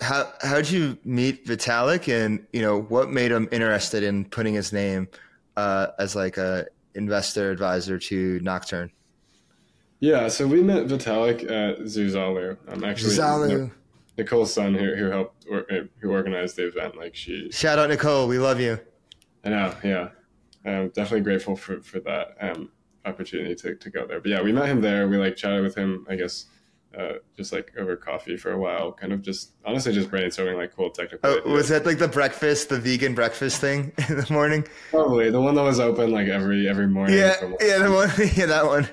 how how'd you meet Vitalik, and you know what made him interested in putting his name uh, as like a investor advisor to Nocturne? Yeah, so we met Vitalik at Zuzalu. Um, actually, Zuzalu. Nicole's son, who who helped or, who organized the event, like she. Shout out Nicole, we love you. I know, yeah. I'm definitely grateful for for that um, opportunity to, to go there. But yeah, we met him there. We like chatted with him, I guess, uh, just like over coffee for a while, kind of just honestly just brainstorming like cool technical. Oh, was that like the breakfast, the vegan breakfast thing in the morning? Probably the one that was open like every every morning. Yeah, yeah, the one, yeah, that one.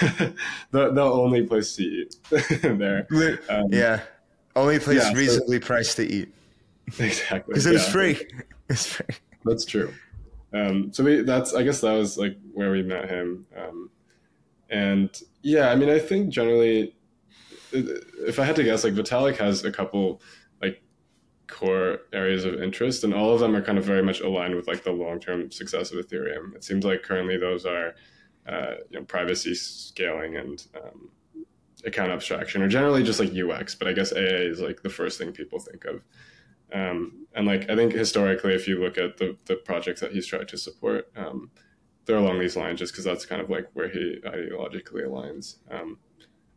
the the only place to eat there. Um, yeah, only place yeah, reasonably so, priced to eat. Exactly, because it was free. It's free. That's true. Um, so we that's I guess that was like where we met him. Um, and yeah, I mean, I think generally, if I had to guess, like Vitalik has a couple like core areas of interest, and all of them are kind of very much aligned with like the long term success of Ethereum. It seems like currently those are uh, you know privacy scaling and um, account abstraction, or generally just like UX. But I guess AA is like the first thing people think of. Um, and like I think historically, if you look at the the projects that he's tried to support, um, they're along these lines, just because that's kind of like where he ideologically aligns. Um,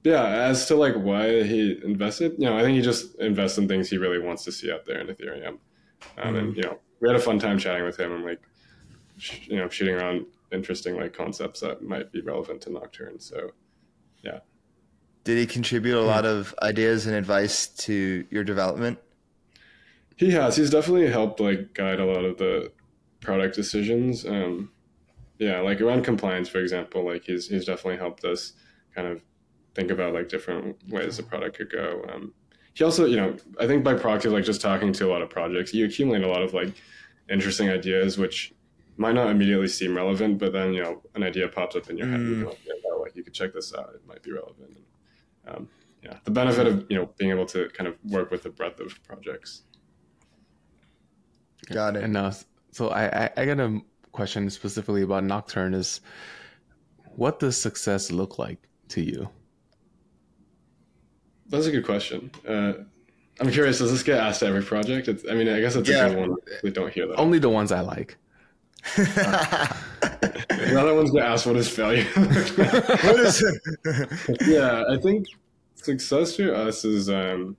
yeah, as to like why he invested, you know, I think he just invests in things he really wants to see out there in Ethereum. Um, mm-hmm. And you know, we had a fun time chatting with him and like, sh- you know, shooting around interesting like concepts that might be relevant to Nocturne. So, yeah. Did he contribute a lot of ideas and advice to your development? He has. He's definitely helped like guide a lot of the product decisions. Um, yeah, like around compliance, for example, like he's he's definitely helped us kind of think about like different ways the product could go. Um, he also, you know, I think by proxy, like just talking to a lot of projects, you accumulate a lot of like interesting ideas, which might not immediately seem relevant, but then you know an idea pops up in your head, mm. and you oh, like you could check this out; it might be relevant. And, um, yeah, the benefit of you know being able to kind of work with a breadth of projects. Got it. And uh, so I, I, I got a question specifically about Nocturne is what does success look like to you? That's a good question. Uh, I'm curious. Does this get asked to every project? It's, I mean, I guess it's yeah. a good one. We don't hear that. Only the ones I like. uh, the other ones get asked, "What is failure?" what is it? yeah, I think success for us is. Um,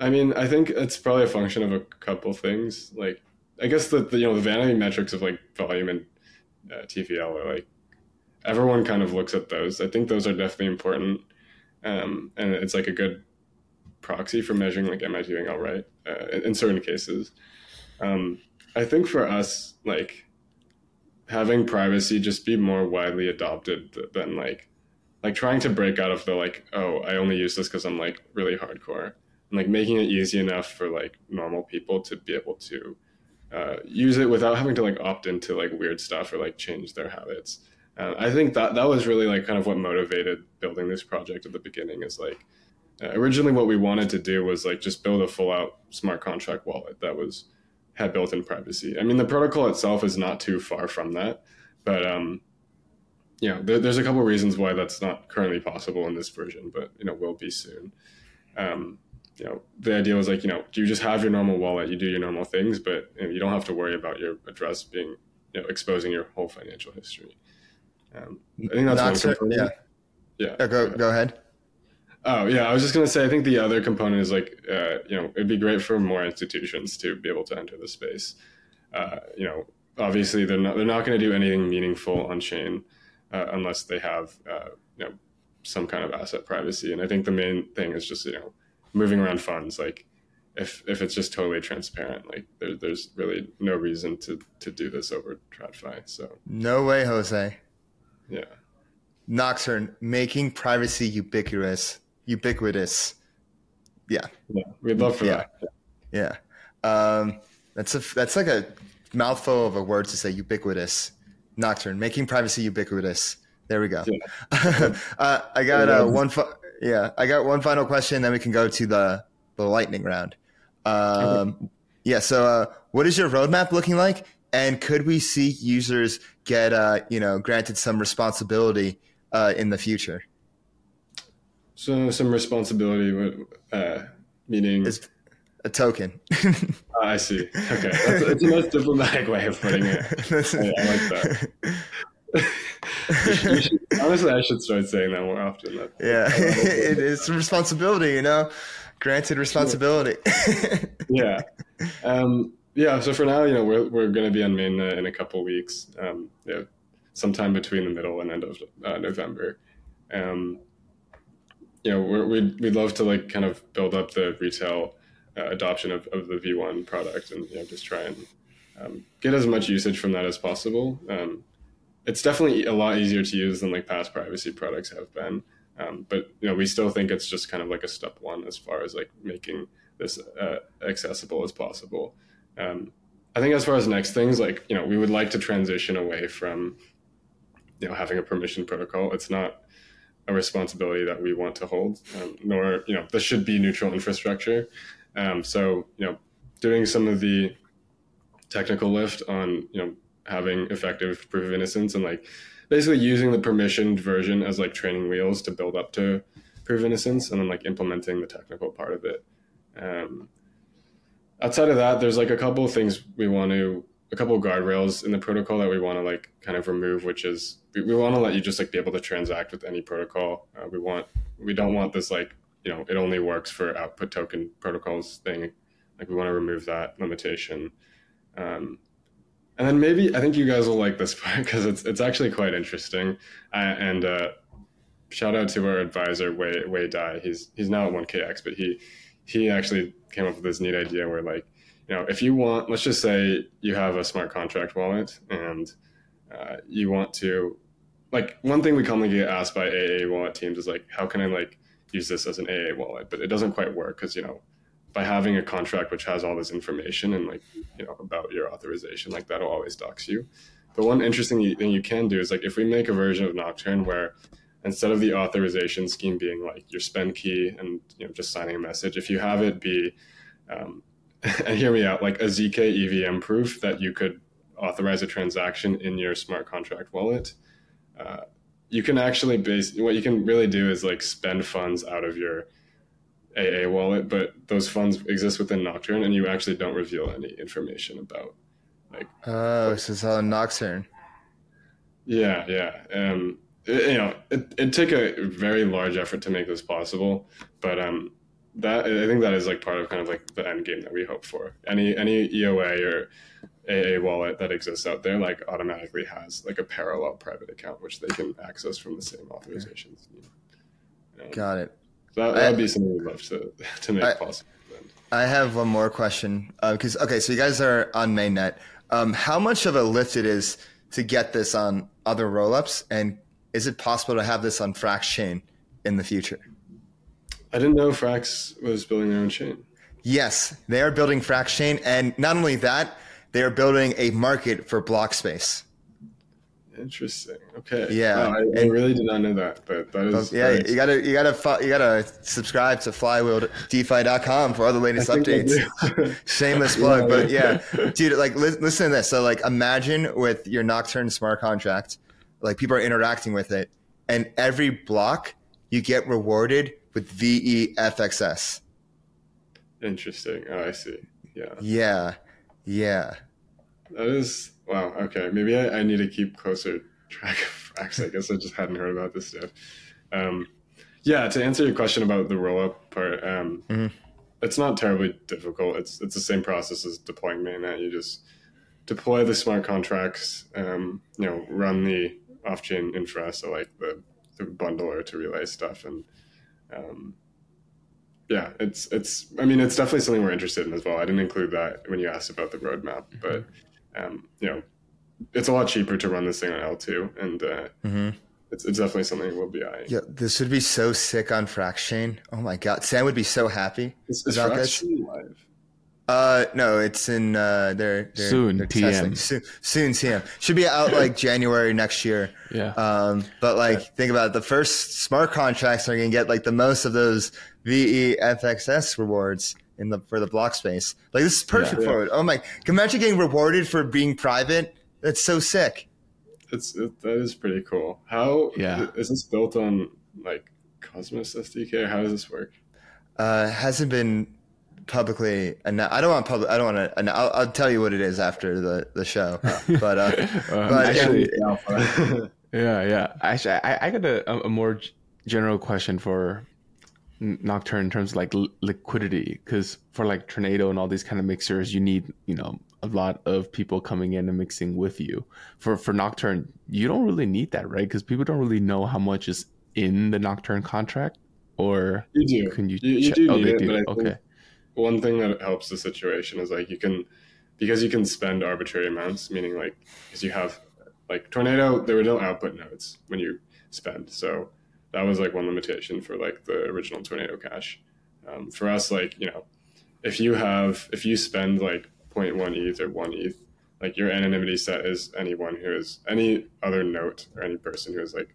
I mean, I think it's probably a function of a couple things. Like, I guess the, the you know the vanity metrics of like volume and uh, TVL are like everyone kind of looks at those. I think those are definitely important, um, and it's like a good proxy for measuring like am I doing all right uh, in, in, certain cases. Um, I think for us, like having privacy just be more widely adopted than like like trying to break out of the like oh I only use this because I'm like really hardcore and like making it easy enough for like normal people to be able to uh, use it without having to like opt into like weird stuff or like change their habits. Uh, I think that that was really like kind of what motivated building this project at the beginning. Is like uh, originally what we wanted to do was like just build a full out smart contract wallet that was had built-in privacy. I mean, the protocol itself is not too far from that, but um, you know, there, there's a couple reasons why that's not currently possible in this version, but you know, will be soon. Um, you know, the idea was like, you know, you just have your normal wallet, you do your normal things, but you, know, you don't have to worry about your address being, you know, exposing your whole financial history. Um, I think that's Not one Yeah. Yeah. yeah go, go ahead. Oh yeah, I was just gonna say. I think the other component is like, uh, you know, it'd be great for more institutions to be able to enter the space. Uh, you know, obviously they're not they're not going to do anything meaningful on chain uh, unless they have uh, you know some kind of asset privacy. And I think the main thing is just you know moving around funds. Like if if it's just totally transparent, like there, there's really no reason to to do this over TradFi. So no way, Jose. Yeah. Nocturne making privacy ubiquitous. Ubiquitous. Yeah. Yeah, we'd love for yeah. that. Yeah. Um, that's a that's like a mouthful of a word to say ubiquitous. Nocturne making privacy ubiquitous. There we go. Yeah. uh, I got uh, one. Fi- yeah, I got one final question. Then we can go to the the lightning round. Um, okay. Yeah. So, uh, what is your roadmap looking like? And could we see users get, uh, you know, granted some responsibility uh, in the future? So, some responsibility, uh, meaning it's a token. oh, I see. Okay, that's, that's a nice diplomatic way of putting it. I, I like that. you should, honestly, I should start saying that more often. That, yeah, it, it's responsibility, you know, granted responsibility. yeah. Um, yeah. So for now, you know, we're, we're going to be on mainnet in a couple weeks. Um, sometime between the middle and end of uh, November. Um, you know, we're, we'd, we'd love to like kind of build up the retail uh, adoption of, of the V1 product and, you know, just try and um, get as much usage from that as possible. Um, it's definitely a lot easier to use than like past privacy products have been. Um, but you know, we still think it's just kind of like a step one as far as like making this uh, accessible as possible. Um, I think as far as next things, like you know, we would like to transition away from you know having a permission protocol. It's not a responsibility that we want to hold, um, nor you know this should be neutral infrastructure. Um, so you know, doing some of the technical lift on you know having effective proof of innocence and like basically using the permissioned version as like training wheels to build up to proof of innocence and then like implementing the technical part of it. Um, outside of that, there's like a couple of things we want to, a couple of guardrails in the protocol that we want to like kind of remove, which is we, we want to let you just like be able to transact with any protocol. Uh, we want, we don't want this like, you know, it only works for output token protocols thing. Like we want to remove that limitation. Um, and then maybe I think you guys will like this part because it's it's actually quite interesting, uh, and uh, shout out to our advisor Wei Wei Dai. He's he's now at 1KX, but he he actually came up with this neat idea where like you know if you want, let's just say you have a smart contract wallet and uh, you want to like one thing we commonly get asked by AA wallet teams is like how can I like use this as an AA wallet, but it doesn't quite work because you know by having a contract which has all this information and like you know about your authorization, like that'll always dox you. But one interesting thing you can do is like if we make a version of Nocturne where instead of the authorization scheme being like your spend key and you know just signing a message, if you have it be um, and hear me out, like a zk EVM proof that you could authorize a transaction in your smart contract wallet. Uh, you can actually base what you can really do is like spend funds out of your AA wallet, but those funds exist within Nocturne, and you actually don't reveal any information about like. Oh, so it's on Nocturne. Yeah, yeah. Um, you know, it it take a very large effort to make this possible, but um, that I think that is like part of kind of like the end game that we hope for. Any any EOA or AA wallet that exists out there like automatically has like a parallel private account which they can access from the same authorizations. Um, Got it. That would be something we'd love to to make I, possible. I have one more question because uh, okay, so you guys are on mainnet. Um, how much of a lift it is to get this on other rollups, and is it possible to have this on Frax chain in the future? I didn't know Frax was building their own chain. Yes, they are building Frax chain, and not only that, they are building a market for block space. Interesting. Okay. Yeah, wow, I, I, really did not know that, but that is. Yeah, you gotta you gotta you gotta subscribe to flywheeldefi.com for all the latest updates. Shameless plug, yeah, but yeah, dude, like li- listen to this. So like, imagine with your Nocturne smart contract, like people are interacting with it, and every block you get rewarded with VEFXS. Interesting. Oh, I see. Yeah. Yeah. Yeah. That is wow. Okay, maybe I, I need to keep closer track of Frax. I guess I just hadn't heard about this stuff. Um, yeah, to answer your question about the roll up part, um, mm-hmm. it's not terribly difficult. It's it's the same process as deploying mainnet. You just deploy the smart contracts, um, you know, run the off chain infra, so like the, the bundler to relay stuff, and um, yeah, it's it's. I mean, it's definitely something we're interested in as well. I didn't include that when you asked about the roadmap, mm-hmm. but um, you know, it's a lot cheaper to run this thing on L two, and uh, mm-hmm. it's it's definitely something we'll be eyeing. Yeah, this would be so sick on Fraxchain. Oh my god, Sam would be so happy. Is, is Fraxchain live? Uh, no, it's in uh, they're, they're soon they're TM soon, soon TM should be out like January next year. Yeah. Um, but like yeah. think about it, the first smart contracts are gonna get like the most of those VEFXS rewards in the for the block space. Like this is perfect yeah, for it. Oh my! Imagine getting rewarded for being private. That's so sick. It's it, that is pretty cool. How yeah is this built on like Cosmos SDK? How does this work? Uh, hasn't been publicly and I don't want public. I don't want to. I'll, I'll, tell you what it is after the the show. But uh, um, but actually, yeah, yeah. Actually, I, I got a, a more general question for Nocturne in terms of like l- liquidity, because for like Tornado and all these kind of mixers, you need you know a lot of people coming in and mixing with you. For for Nocturne, you don't really need that, right? Because people don't really know how much is in the Nocturne contract. Or you do. Can you? You, you do oh, need it, do. but I okay. One thing that helps the situation is like you can because you can spend arbitrary amounts, meaning like because you have like Tornado, there were no output nodes when you spend, so that was like one limitation for like the original Tornado Cash. Um, for us, like you know, if you have if you spend like 0.1 ETH or one ETH, like your anonymity set is anyone who is any other note or any person who has like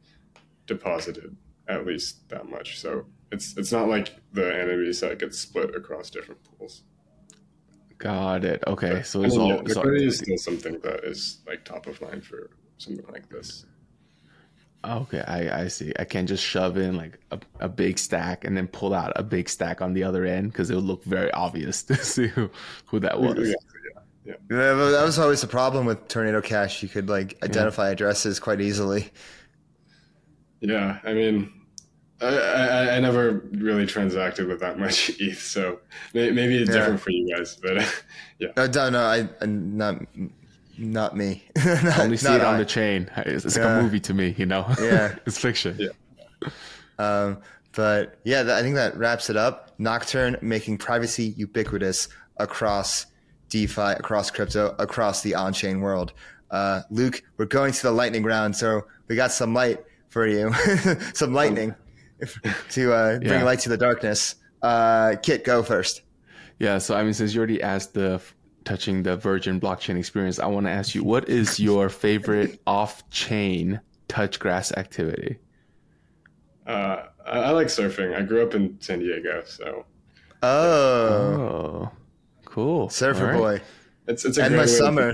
deposited at least that much. So it's it's not like the anonymity set gets split across different pools. Got it. Okay, but, so it's all. Yeah, liquidity is still something that is like top of mind for something like this. Okay, I, I see. I can't just shove in like a, a big stack and then pull out a big stack on the other end because it would look very obvious to see who, who that was. Yeah, yeah, yeah. that was always the problem with Tornado Cash. You could like identify yeah. addresses quite easily. Yeah, I mean, I, I, I, never really transacted with that much ETH, so maybe it's different for you guys. But yeah, no, no, I not not me. not, Only see it on I. the chain. It's, it's yeah. like a movie to me, you know. Yeah, it's fiction. Yeah. Um, but yeah, I think that wraps it up. Nocturne making privacy ubiquitous across DeFi, across crypto, across the on-chain world. Uh, Luke, we're going to the lightning round, so we got some light for you, some lightning to uh, bring yeah. light to the darkness. Uh, Kiet, go first. Yeah, so I mean, since you already asked the touching the Virgin blockchain experience, I want to ask you, what is your favorite off-chain touch grass activity? Uh, I, I, like surfing. I grew up in San Diego, so. Oh. Oh, cool. Surfer right. boy. It's it's a and my summer.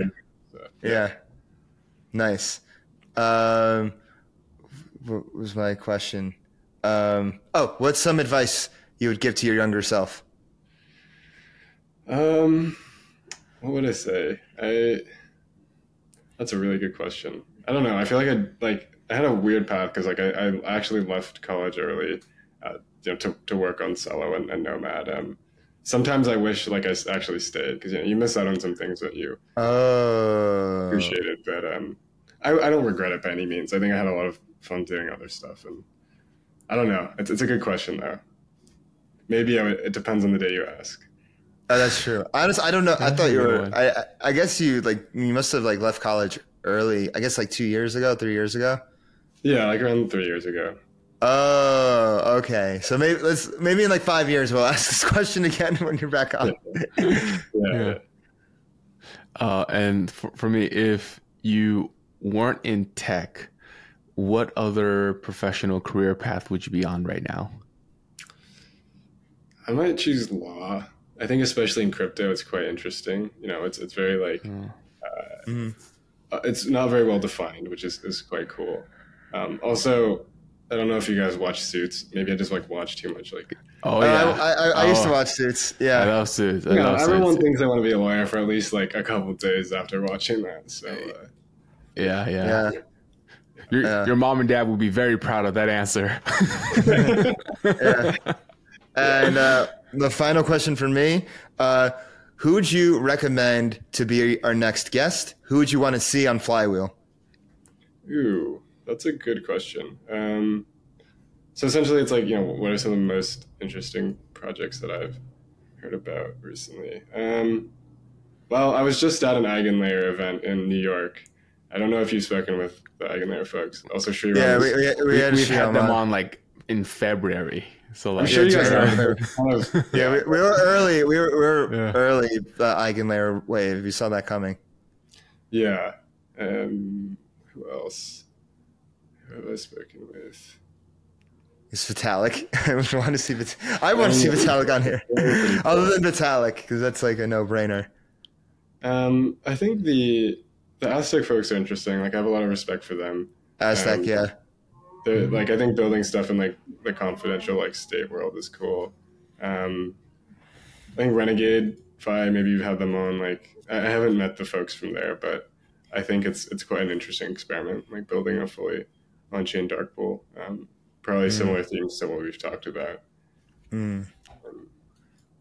So, yeah. yeah. Nice. Um, what was my question? Um, oh, what's some advice you would give to your younger self? Um, what would I say? I. That's a really good question. I don't know. I feel like I like I had a weird path because like I, I actually left college early, uh, you know, to, to work on Celo and, and Nomad. Um, sometimes I wish like I actually stayed because you know you miss out on some things that you oh. appreciated. But um, I, I don't regret it by any means. I think I had a lot of fun doing other stuff, and I don't know. It's it's a good question though. Maybe I, it depends on the day you ask. Oh, that's true. Honestly, I don't know. I thought you were. I I guess you like you must have like left college early. I guess like two years ago, three years ago. Yeah, like around three years ago. Oh, okay. So maybe let's maybe in like five years we'll ask this question again when you're back on. yeah. yeah. Uh, and for, for me, if you weren't in tech, what other professional career path would you be on right now? I might choose law. I think especially in crypto, it's quite interesting. You know, it's it's very like mm. Uh, mm-hmm. uh, it's not very well defined, which is is quite cool. Um, also, I don't know if you guys watch Suits. Maybe I just like watch too much. Like, oh yeah, I, I, I oh. used to oh. watch Suits. Yeah, I love Suits. I you know, everyone Suits. thinks I want to be a lawyer for at least like a couple days after watching that. So, uh, yeah, yeah, yeah. Your yeah. your mom and dad will be very proud of that answer. yeah. And uh, the final question for me: uh, Who would you recommend to be our next guest? Who would you want to see on Flywheel? Ooh. That's a good question. Um, so essentially, it's like you know, what are some of the most interesting projects that I've heard about recently? Um, well, I was just at an Eigenlayer event in New York. I don't know if you've spoken with the Eigenlayer folks. Also, Sri Yeah, we, we, we, had, we've had them on like in February. So like, I'm sure yeah, you guys are. yeah, we, we, were early. We were, we were yeah. early. The Eigenlayer wave. You saw that coming. Yeah. Um, who else? Who have I spoken with? Is Vitalik? I want to see Vit- I want to see Vitalik on here, other than Vitalik, because that's like a no-brainer. Um, I think the the Aztec folks are interesting. Like, I have a lot of respect for them. Aztec, um, yeah. They're, like, I think building stuff in like the confidential like state world is cool. Um, I think Renegade Fi, maybe you've had them on. Like, I haven't met the folks from there, but I think it's it's quite an interesting experiment, like building a fully on chain dark pool. Um, probably mm. similar themes to what we've talked about. Mm. Um,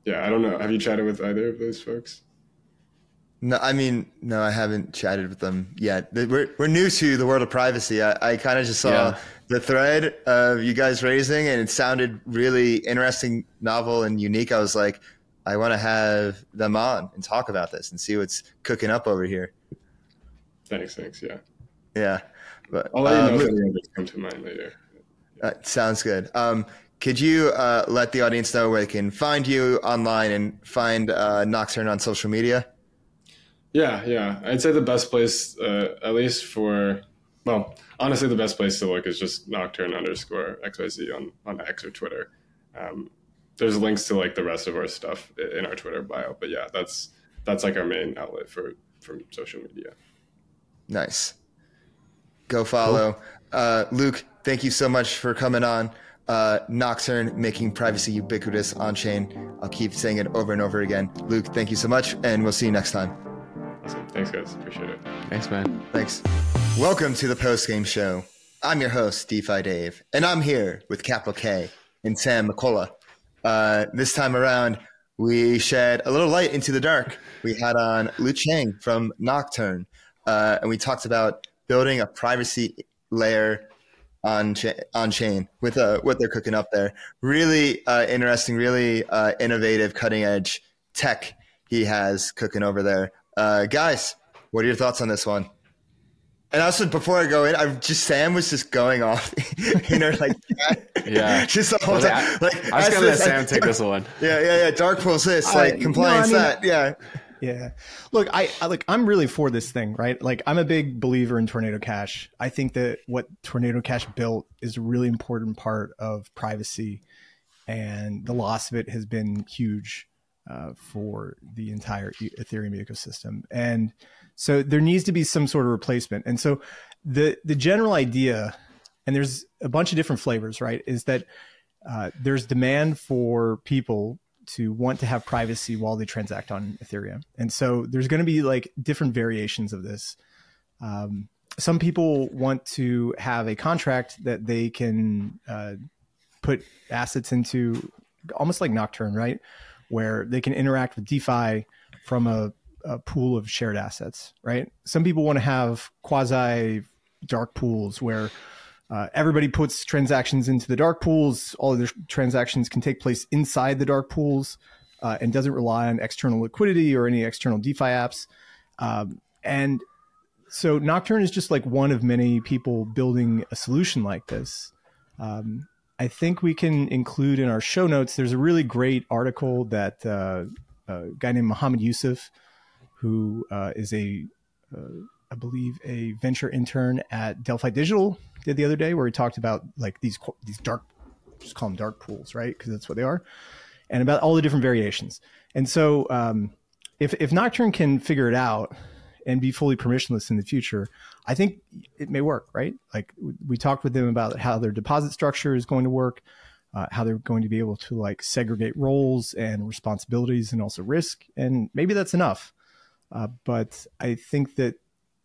yeah, I don't know. Have you chatted with either of those folks? No, I mean, no, I haven't chatted with them yet. We're, we're new to the world of privacy. I, I kind of just saw yeah. the thread of you guys raising, and it sounded really interesting, novel, and unique. I was like, I want to have them on and talk about this and see what's cooking up over here. Thanks, thanks. Yeah. Yeah. But I'll let you know um, if any others come to mind later. Uh, sounds good. Um, could you uh, let the audience know where they can find you online and find uh, Nocturne on social media? Yeah, yeah. I'd say the best place, uh, at least for, well, honestly, the best place to look is just Nocturne underscore XYZ on, on X or Twitter. Um, there's links to like the rest of our stuff in our Twitter bio, but yeah, that's that's like our main outlet for for social media. Nice. Go follow. Cool. Uh, Luke, thank you so much for coming on. Uh, Nocturne making privacy ubiquitous on chain. I'll keep saying it over and over again. Luke, thank you so much, and we'll see you next time. Awesome. Thanks, guys. Appreciate it. Thanks, man. Thanks. Welcome to the post game show. I'm your host, DeFi Dave, and I'm here with Kapital K and Sam McCullough. Uh, this time around, we shed a little light into the dark. We had on Lu Chang from Nocturne, uh, and we talked about building a privacy layer on cha- on chain with uh, what they're cooking up there. Really uh, interesting, really uh, innovative, cutting edge tech he has cooking over there. Uh, guys, what are your thoughts on this one? And also, before I go in, I'm just Sam was just going off in her like yeah, just the whole time. Like I was gonna let Sam take this one. Yeah, yeah, yeah. Dark pools this, like compliance no, I mean, that. Yeah. Yeah. Look, I, I like I'm really for this thing, right? Like I'm a big believer in Tornado Cash. I think that what Tornado Cash built is a really important part of privacy and the loss of it has been huge uh, for the entire Ethereum ecosystem. And so there needs to be some sort of replacement. And so the the general idea and there's a bunch of different flavors, right? Is that uh, there's demand for people to want to have privacy while they transact on Ethereum. And so there's going to be like different variations of this. Um, some people want to have a contract that they can uh, put assets into, almost like Nocturne, right? Where they can interact with DeFi from a, a pool of shared assets, right? Some people want to have quasi dark pools where uh, everybody puts transactions into the dark pools. All of their transactions can take place inside the dark pools uh, and doesn't rely on external liquidity or any external DeFi apps. Um, and so Nocturne is just like one of many people building a solution like this. Um, I think we can include in our show notes. There's a really great article that uh, a guy named Mohammed Yusuf, who uh, is a uh, I believe a venture intern at Delphi Digital did the other day, where he talked about like these these dark, just call them dark pools, right? Because that's what they are, and about all the different variations. And so, um, if if Nocturne can figure it out and be fully permissionless in the future, I think it may work, right? Like we talked with them about how their deposit structure is going to work, uh, how they're going to be able to like segregate roles and responsibilities and also risk, and maybe that's enough. Uh, but I think that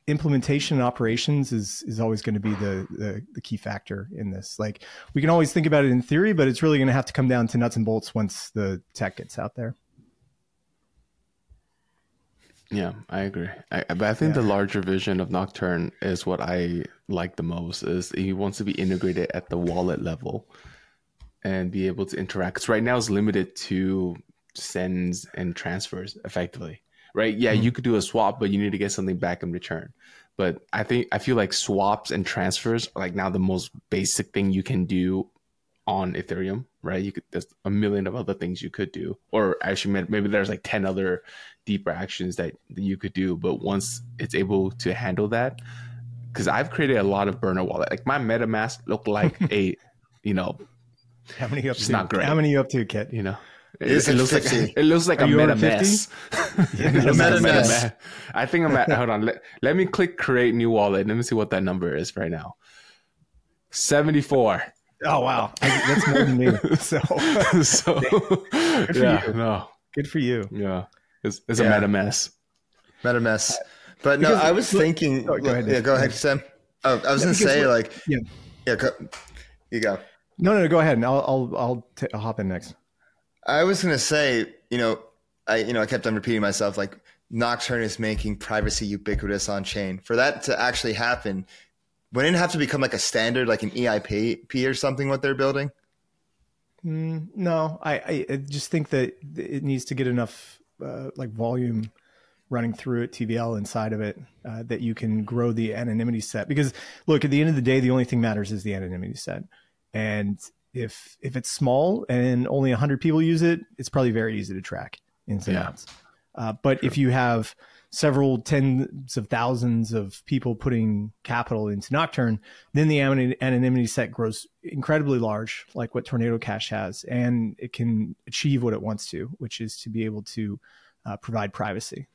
implementation and operations is is always going to be the, the, the key factor in this. Like we can always think about it in theory, but it's really going to have to come down to nuts and bolts once the tech gets out there. Yeah, I agree. I, but I think yeah. the larger vision of Nocturne is what I like the most. Is he wants to be integrated at the wallet level and be able to interact. Because right now it's limited to sends and transfers effectively right? Yeah, mm-hmm. you could do a swap, but you need to get something back in return. But I think I feel like swaps and transfers are like now the most basic thing you can do on Ethereum, right? You could there's a million of other things you could do, or actually maybe there's like ten other deeper actions that you could do. But once it's able to handle that, because I've created a lot of burner wallet, like my MetaMask looked like a, you know, how many up to? Not great. How many you up to, Kiet? You know, it, it, looks like it looks like Are a meta mess. yeah, meta, meta mess. mess. I think I'm at. hold on. Let, let me click create new wallet. Let me see what that number is right now. Seventy four. Oh wow, I, that's more than me. So, so Good for yeah, you. no, good for you. Yeah, it's, it's yeah. a meta mess. Meta mess. But no, I was thinking. Oh, go ahead. Yeah, go ahead, Sam. Oh, I was yeah, gonna say like, yeah, yeah. Go, you go. No, no, no, go ahead, and I'll I'll I'll, t- I'll hop in next. I was gonna say, you know, I you know I kept on repeating myself like Nocturne is making privacy ubiquitous on chain. For that to actually happen, wouldn't it have to become like a standard, like an EIP or something? What they're building? Mm, no, I, I just think that it needs to get enough uh, like volume running through it, TVL inside of it, uh, that you can grow the anonymity set. Because look, at the end of the day, the only thing matters is the anonymity set, and if if it's small and only 100 people use it it's probably very easy to track ins and yeah. outs uh, but True. if you have several tens of thousands of people putting capital into nocturne then the anonymity set grows incredibly large like what tornado cash has and it can achieve what it wants to which is to be able to uh, provide privacy.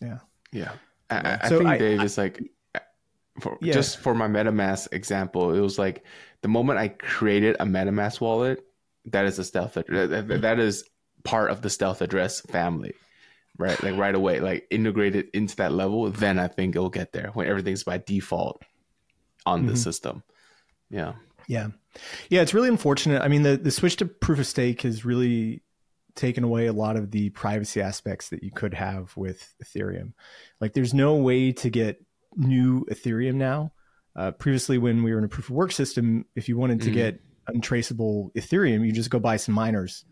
Yeah. Yeah. I, I so think I, dave I, is like for, yeah. just for my MetaMask example, it was like the moment I created a MetaMask wallet, that is a stealth that, that is part of the stealth address family, right? Like right away, like integrated into that level. Then I think it'll get there when everything's by default on mm-hmm. the system. Yeah, yeah, yeah. It's really unfortunate. I mean, the the switch to proof of stake has really taken away a lot of the privacy aspects that you could have with Ethereum. Like, there's no way to get new Ethereum now Uh, previously, when we were in a proof of work system, if you wanted to mm. get untraceable Ethereum, you just go buy some miners,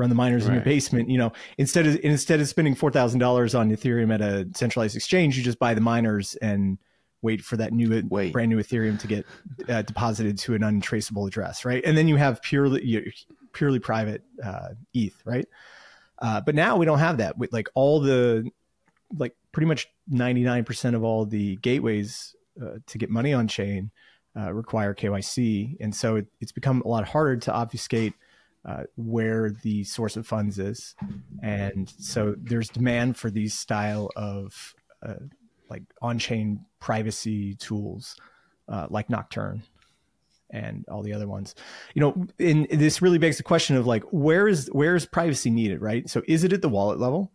run the miners right. in your basement. You know, instead of instead of spending four thousand dollars on Ethereum at a centralized exchange, you just buy the miners and wait for that new wait. brand new Ethereum to get uh, deposited to an untraceable address, right? And then you have purely purely private uh, ETH, right? Uh, but now we don't have that. With like all the like pretty much ninety nine percent of all the gateways uh, to get money on chain uh, require KYC, and so it, it's become a lot harder to obfuscate. Uh, where the source of funds is, and so there's demand for these style of like on-chain privacy tools uh, like Nocturne and all the other ones. You know, and this really begs the question of like, where is where is privacy needed, right? So, is it at the wallet level?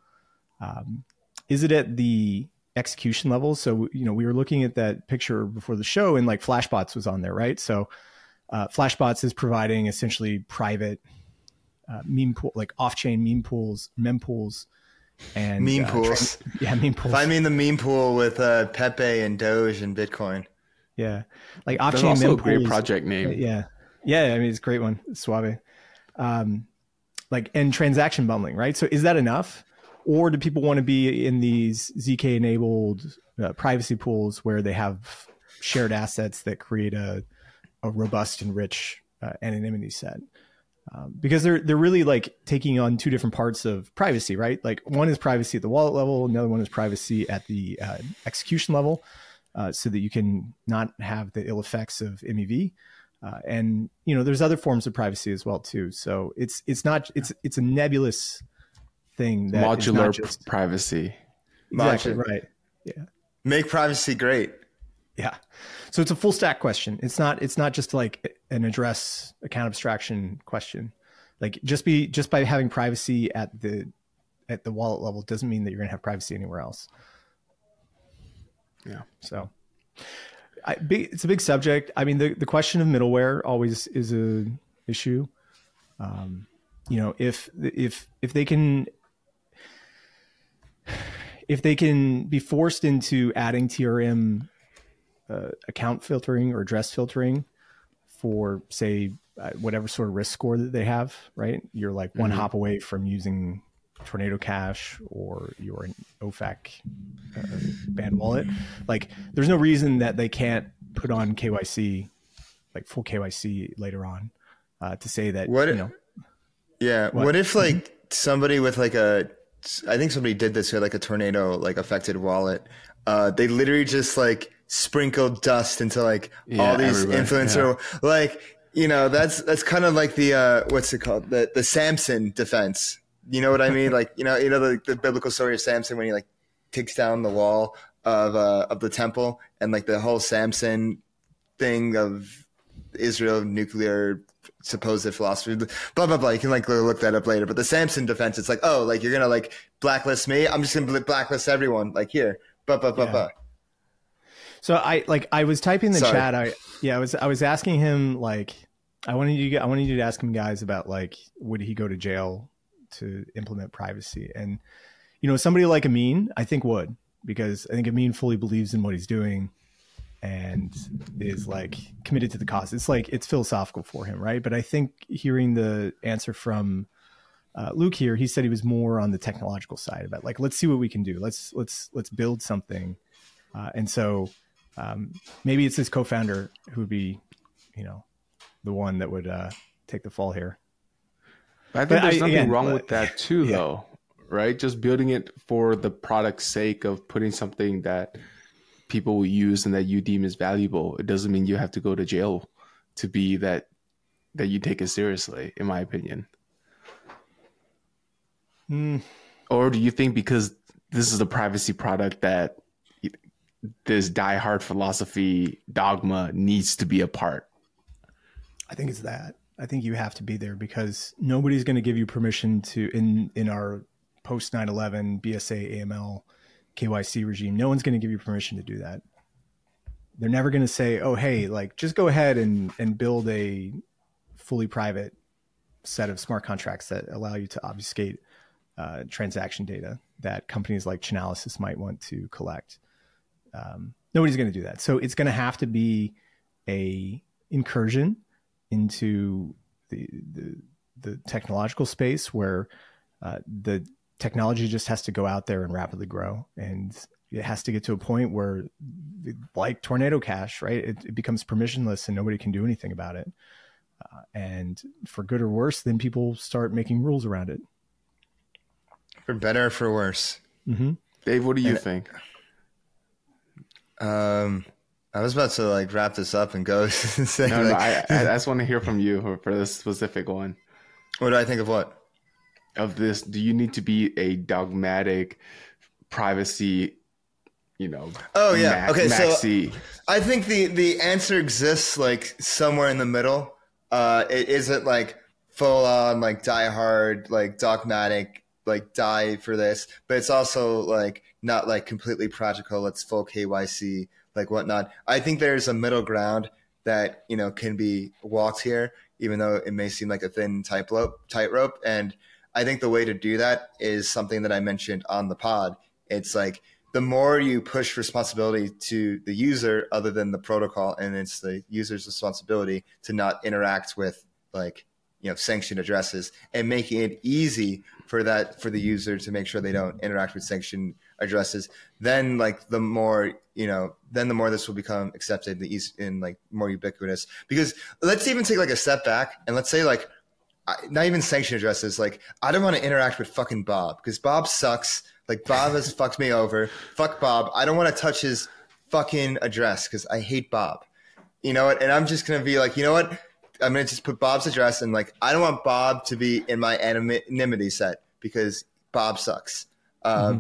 Um, is it at the execution level? So, you know, we were looking at that picture before the show, and like Flashbots was on there, right? So, uh, Flashbots is providing essentially private uh, meme pool, like off-chain meme pools, mempools and meme uh, pools. yeah, meme pools. Find me in the meme pool with uh, Pepe and Doge and Bitcoin. Yeah, like off chain meme a great pools, project name. Yeah, yeah. I mean, it's a great one, Suave. Um, like and transaction bundling, right? So is that enough, or do people want to be in these zk enabled uh, privacy pools where they have shared assets that create a a robust and rich uh, anonymity set? um, because they're they're really like taking on two different parts of privacy, right? Like one is privacy at the wallet level, another one is privacy at the uh, execution level, uh, so that you can not have the ill effects of MEV. Uh, and you know, there's other forms of privacy as well too. So it's it's not it's it's a nebulous thing that modular just, privacy. Exactly Modular. right. Yeah. Make privacy great. Yeah. So it's a full stack question. It's not it's not just like an address account abstraction question. Like just be just by having privacy at the at the wallet level doesn't mean that you're going to have privacy anywhere else. Yeah. So I, it's a big subject. I mean, the, the question of middleware always is a issue. Um, you know, if if if they can if they can be forced into adding TRM uh, account filtering or address filtering for say uh, whatever sort of risk score that they have right? You're like one mm-hmm. hop away from using tornado cash or you're an ofac uh, banned wallet. Like there's no reason that they can't put on kyc like full kyc later on uh, to say that what you know. Yeah what, what if like somebody with like a i think somebody did this with like a tornado like affected wallet. Uh, they literally just like sprinkled dust into like yeah, all these influencer yeah. like you know that's that's kind of like the uh what's it called? The the samson defense. You know what i mean? Like you know you know the, the biblical story of samson when he like takes down the wall of uh of the temple and like the whole samson thing of israel nuclear supposed philosophy blah blah blah. You can like look that up later. But the samson defense it's like oh like you're gonna like blacklist me? I'm just gonna blacklist everyone. Like here. Blah blah blah yeah. blah so I like I was typing the Sorry. chat. I yeah, I was I was asking him like I wanted you I wanted you to ask him guys about like would he go to jail to implement privacy and you know somebody like Ameen I think would because I think Ameen fully believes in what he's doing and is like committed to the cause. It's like it's philosophical for him, right? But I think hearing the answer from uh, Luke here, he said he was more on the technological side about like let's see what we can do. Let's let's let's build something. Uh, and so um, maybe it's his co-founder who would be, you know, the one that would uh, take the fall here. I think but there's I, nothing again, wrong with that too, yeah. though, right? Just building it for the product's sake of putting something that people will use and that you deem is valuable. It doesn't mean you have to go to jail to be that that you take it seriously, in my opinion. Mm. Or do you think because this is a privacy product that this die-hard philosophy dogma needs to be a part? I think it's that. I think you have to be there because nobody's going to give you permission to in in our post 9/11 BSA AML KYC regime. No one's going to give you permission to do that. They're never going to say, "Oh, hey, like just go ahead and and build a fully private set of smart contracts that allow you to obfuscate uh, transaction data that companies like Chainalysis might want to collect." Um, Nobody's going to do that. So it's going to have to be a incursion into the the, the technological space where uh, the technology just has to go out there and rapidly grow, and it has to get to a point where, like Tornado Cash, right, it, it becomes permissionless and nobody can do anything about it. Uh, and for good or worse, then people start making rules around it. For better or for worse. Mm-hmm. Dave, what do you and, think? Um, I was about to like wrap this up and go. say, no, like, no, I, I just want to hear from you for this specific one. What do I think of what? Of this, do you need to be a dogmatic privacy you know oh yeah okay maxi. so i think the the answer exists like somewhere in the middle uh it isn't like full on like die hard like dogmatic like die for this but it's also like not like completely practical it's full kyc like whatnot. I think there's a middle ground that you know can be walked here, even though it may seem like a thin tightrope. Tightrope, and I think the way to do that is something that I mentioned on the pod. It's like the more you push responsibility to the user, other than the protocol, and it's the user's responsibility to not interact with like you know sanctioned addresses and making it easy for that for the user to make sure they don't interact with sanctioned addresses then like the more you know then the more this will become accepted the east in like more ubiquitous. Because let's even take like a step back and let's say like not even sanction addresses like i don't want to interact with fucking bob because bob sucks. Like bob has fucked me over. Fuck bob. I don't want to touch his fucking address because i hate bob. You know what? And i'm just gonna be like you know what? I'm gonna just put bob's address and like i don't want bob to be in my anonymity set because bob sucks. Um, mm-hmm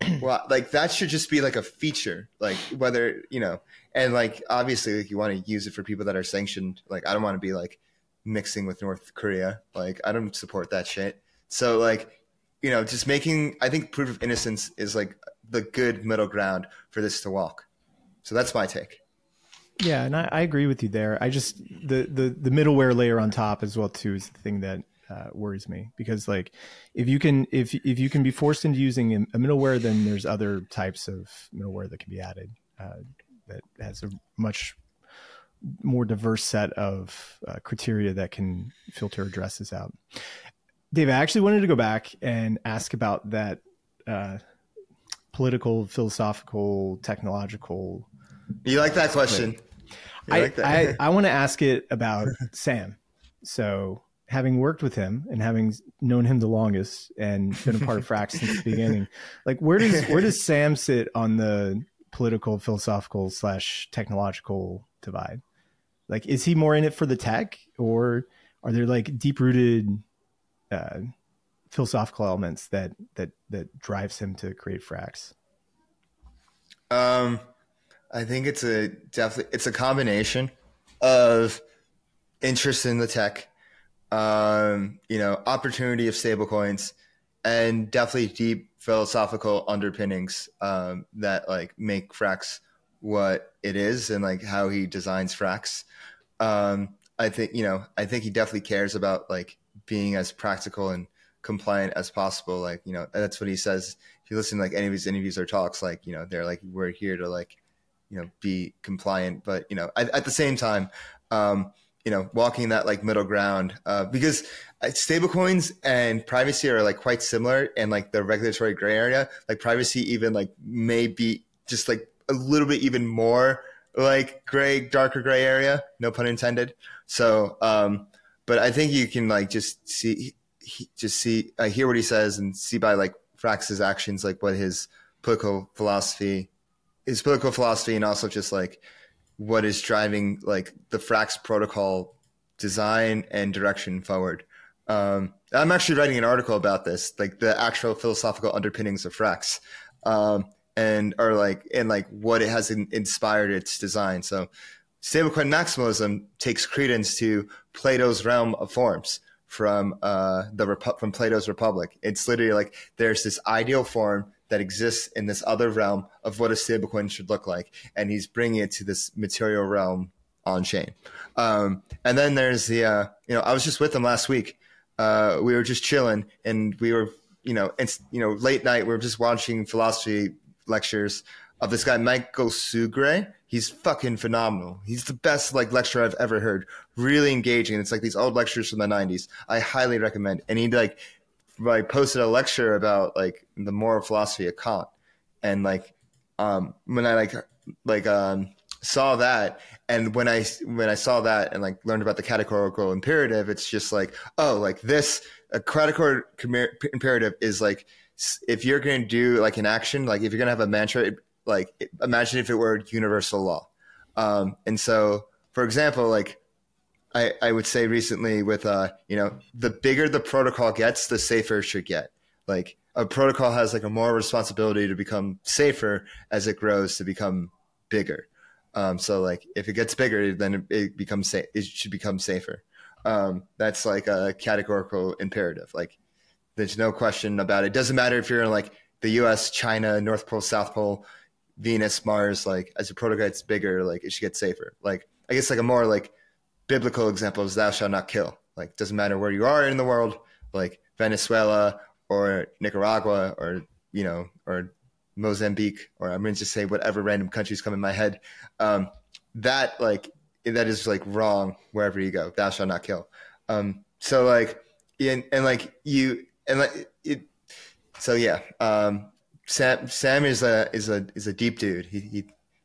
well, like that should just be like a feature, like whether you know, and like obviously, like you want to use it for people that are sanctioned. Like I don't want to be like mixing with North Korea. Like I don't support that shit. So like, you know, just making. I think proof of innocence is like the good middle ground for this to walk. So that's my take. Yeah, and I, I agree with you there. I just the the the middleware layer on top as well too is the thing that uh, worries me because like if you can if if you can be forced into using a middleware, then there's other types of middleware that can be added uh, that has a much more diverse set of uh, criteria that can filter addresses out. Dave, I actually wanted to go back and ask about that uh, political, philosophical, technological. You like that question? I, like that. I, I want to ask it about Sam. So having worked with him and having known him the longest and been a part of Frax since the beginning, like where does where does Sam sit on the political, philosophical slash technological divide? Like, is he more in it for the tech, or are there like deep rooted uh, philosophical elements that that that drives him to create Frax? Um, I think it's a definitely it's a combination of interest in the tech um, you know, opportunity of stablecoins, and definitely deep philosophical underpinnings um, that like make Frax what it is and like how he designs Frax. Um, I think you know, I think he definitely cares about like being as practical and compliant as possible. Like you know, that's what he says. If you listen to like any of his interviews or talks, like you know, they're like we're here to like you know be compliant, but you know, at, at the same time. Um, you know, walking that like middle ground uh, because uh, stablecoins and privacy are like quite similar and like the regulatory gray area. Like privacy even like may be just like a little bit even more like gray, darker gray area. No pun intended. So, um, but I think you can like just see, he, just see, uh, hear what he says and see by like Frax's actions, like what his political philosophy, his political philosophy, and also just like what is driving like the Frax protocol design and direction forward. Um, I'm actually writing an article about this, like the actual philosophical underpinnings of Frax, um, and are like and like what it has in, inspired its design. So, stablecoin maximalism takes credence to Plato's realm of forms from uh, the Repu- from Plato's Republic. It's literally like there's this ideal form that exists in this other realm of what a stablecoin should look like, and he's bringing it to this material realm on chain. Um, and then there's the, uh, you know, I was just with him last week. Uh, we were just chilling, and we were, you know, it's you know, late night. We were just watching philosophy lectures of this guy Michael Sugrue. He's fucking phenomenal. He's the best like lecturer I've ever heard. Really engaging. It's like these old lectures from the '90s. I highly recommend. And he like like posted a lecture about like the moral philosophy of Kant, and like um when I like like um saw that and when i when i saw that and like learned about the categorical imperative it's just like oh like this a categorical imperative is like if you're going to do like an action like if you're going to have a mantra like imagine if it were universal law. Um and so for example like i i would say recently with uh you know the bigger the protocol gets the safer it should get like a protocol has like a more responsibility to become safer as it grows to become bigger um, so like if it gets bigger, then it, becomes sa- it should become safer. Um, that's like a categorical imperative. Like there's no question about it. it. Doesn't matter if you're in like the U.S., China, North Pole, South Pole, Venus, Mars. Like as the protocol gets bigger, like it should get safer. Like I guess like a more like biblical example is "Thou shalt not kill." Like doesn't matter where you are in the world, like Venezuela or Nicaragua or you know or Mozambique, or I'm going to just say whatever random countries come in my head. Um, that like that is like wrong wherever you go. Thou shalt not kill. Um, so like, and, and like you and like it. So yeah, um, Sam Sam is a is a is a deep dude. He he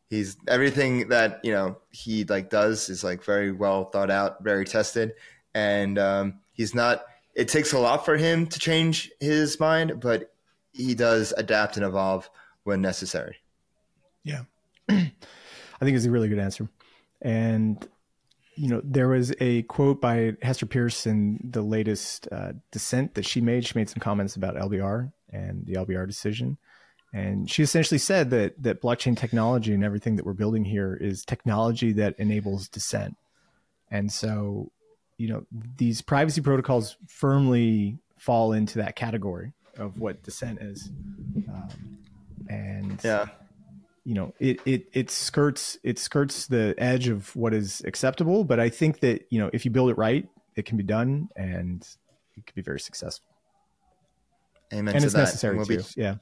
he's everything that you know he like does is like very well thought out, very tested, and um, he's not. It takes a lot for him to change his mind, but he does adapt and evolve when necessary. Yeah. I think it's a really good answer. And, you know, there was a quote by Hester Peirce in the latest uh, dissent that she made. She made some comments about LBRY and the LBRY decision. And she essentially said that that blockchain technology and everything that we're building here is technology that enables dissent. And so, you know, these privacy protocols firmly fall into that category of what dissent is. Um, and yeah, you know, it it it skirts it skirts the edge of what is acceptable. But I think that you know, if you build it right, it can be done, and it can be very successful. Amen. And it's that. necessary we'll too. Be, yeah,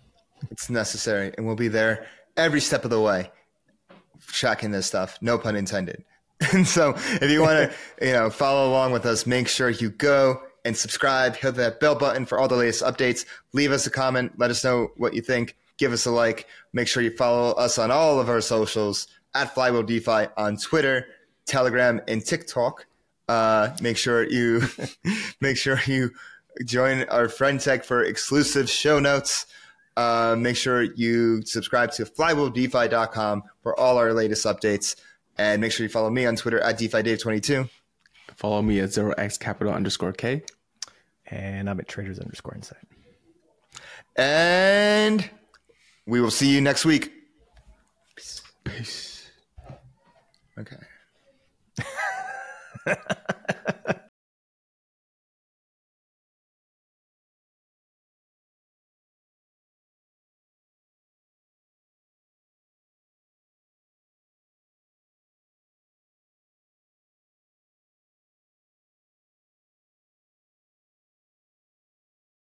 it's necessary, and we'll be there every step of the way, tracking this stuff. No pun intended. And so, if you want to, you know, follow along with us, make sure you go and subscribe. Hit that bell button for all the latest updates. Leave us a comment. Let us know what you think give us a like. Make sure you follow us on all of our socials at Flywheel DeFi on Twitter, Telegram, and TikTok. Uh, make sure you make sure you join our friend tech for exclusive show notes. Uh, make sure you subscribe to flywheeldefi.com for all our latest updates. And make sure you follow me on Twitter at DeFiDave22. Follow me at 0x kapital underscore K. And I'm at traders underscore insight. And we will see you next week. Peace. Peace. Okay.